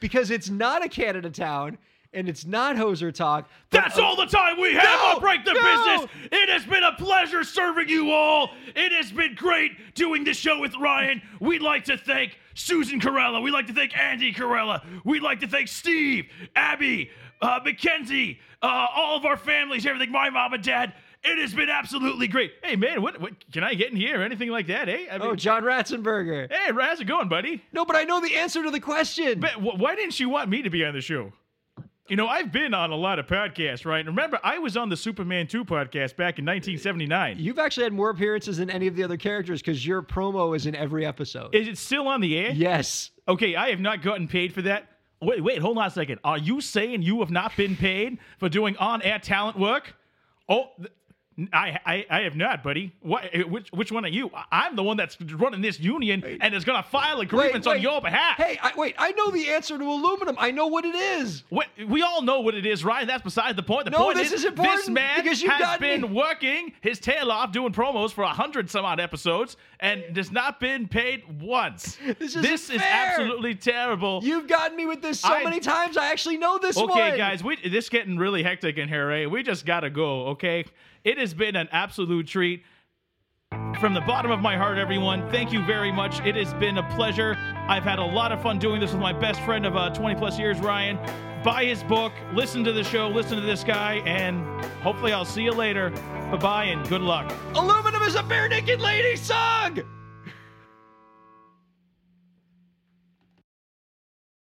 because it's not a Canada town and it's not Hoser Talk. That's a- all the time we have No, on Break the no. Business. It has been a pleasure serving you all. It has been great doing this show with Ryan. We'd like to thank Susan Kairalla. We'd like to thank Andy Kairalla. We'd like to thank Steve, Abby, uh, Mackenzie, uh, all of our families, everything, my mom and dad. It has been absolutely great. Hey, man, what, what can I get in here anything like that, eh? I mean, Oh, John Ratzenberger. hey, how's it going, buddy? No, but I know the answer to the question. But wh- why didn't you want me to be on the show? You know, I've been on a lot of podcasts, right? Remember, I was on the Superman 2 podcast back in 1979. You've actually had more appearances than any of the other characters because your promo is in every episode. Is it still on the air? yes. Okay, I have not gotten paid for that. Wait, wait, hold on a second. Are you saying you have not been paid for doing on-air talent work? Oh, th- I, I, I have not, buddy. What? eh, Which, which one are you? I'm the one that's running this union and is going to file a grievance on wait. your behalf. Hey, I, wait, I know the answer to aluminum. I know what it is. Wait, we all know what it is, Ryan. That's beside the point. The No, point this is, is important this man because you've has been me- working his tail off doing promos for a hundred some odd episodes and has not been paid once. <laughs> This this is absolutely terrible. You've gotten me with this so I- many times. I actually know this one. Okay, guys, we this getting really hectic in here, eh? We just gotta go, okay? It has been an absolute treat. From the bottom of my heart, everyone, thank you very much. It has been a pleasure. I've had a lot of fun doing this with my best friend of uh, 20 plus years, Ryan. Buy his book, listen to the show, listen to this guy, and hopefully I'll see you later. Bye bye and good luck. Aluminum is a bare naked lady song.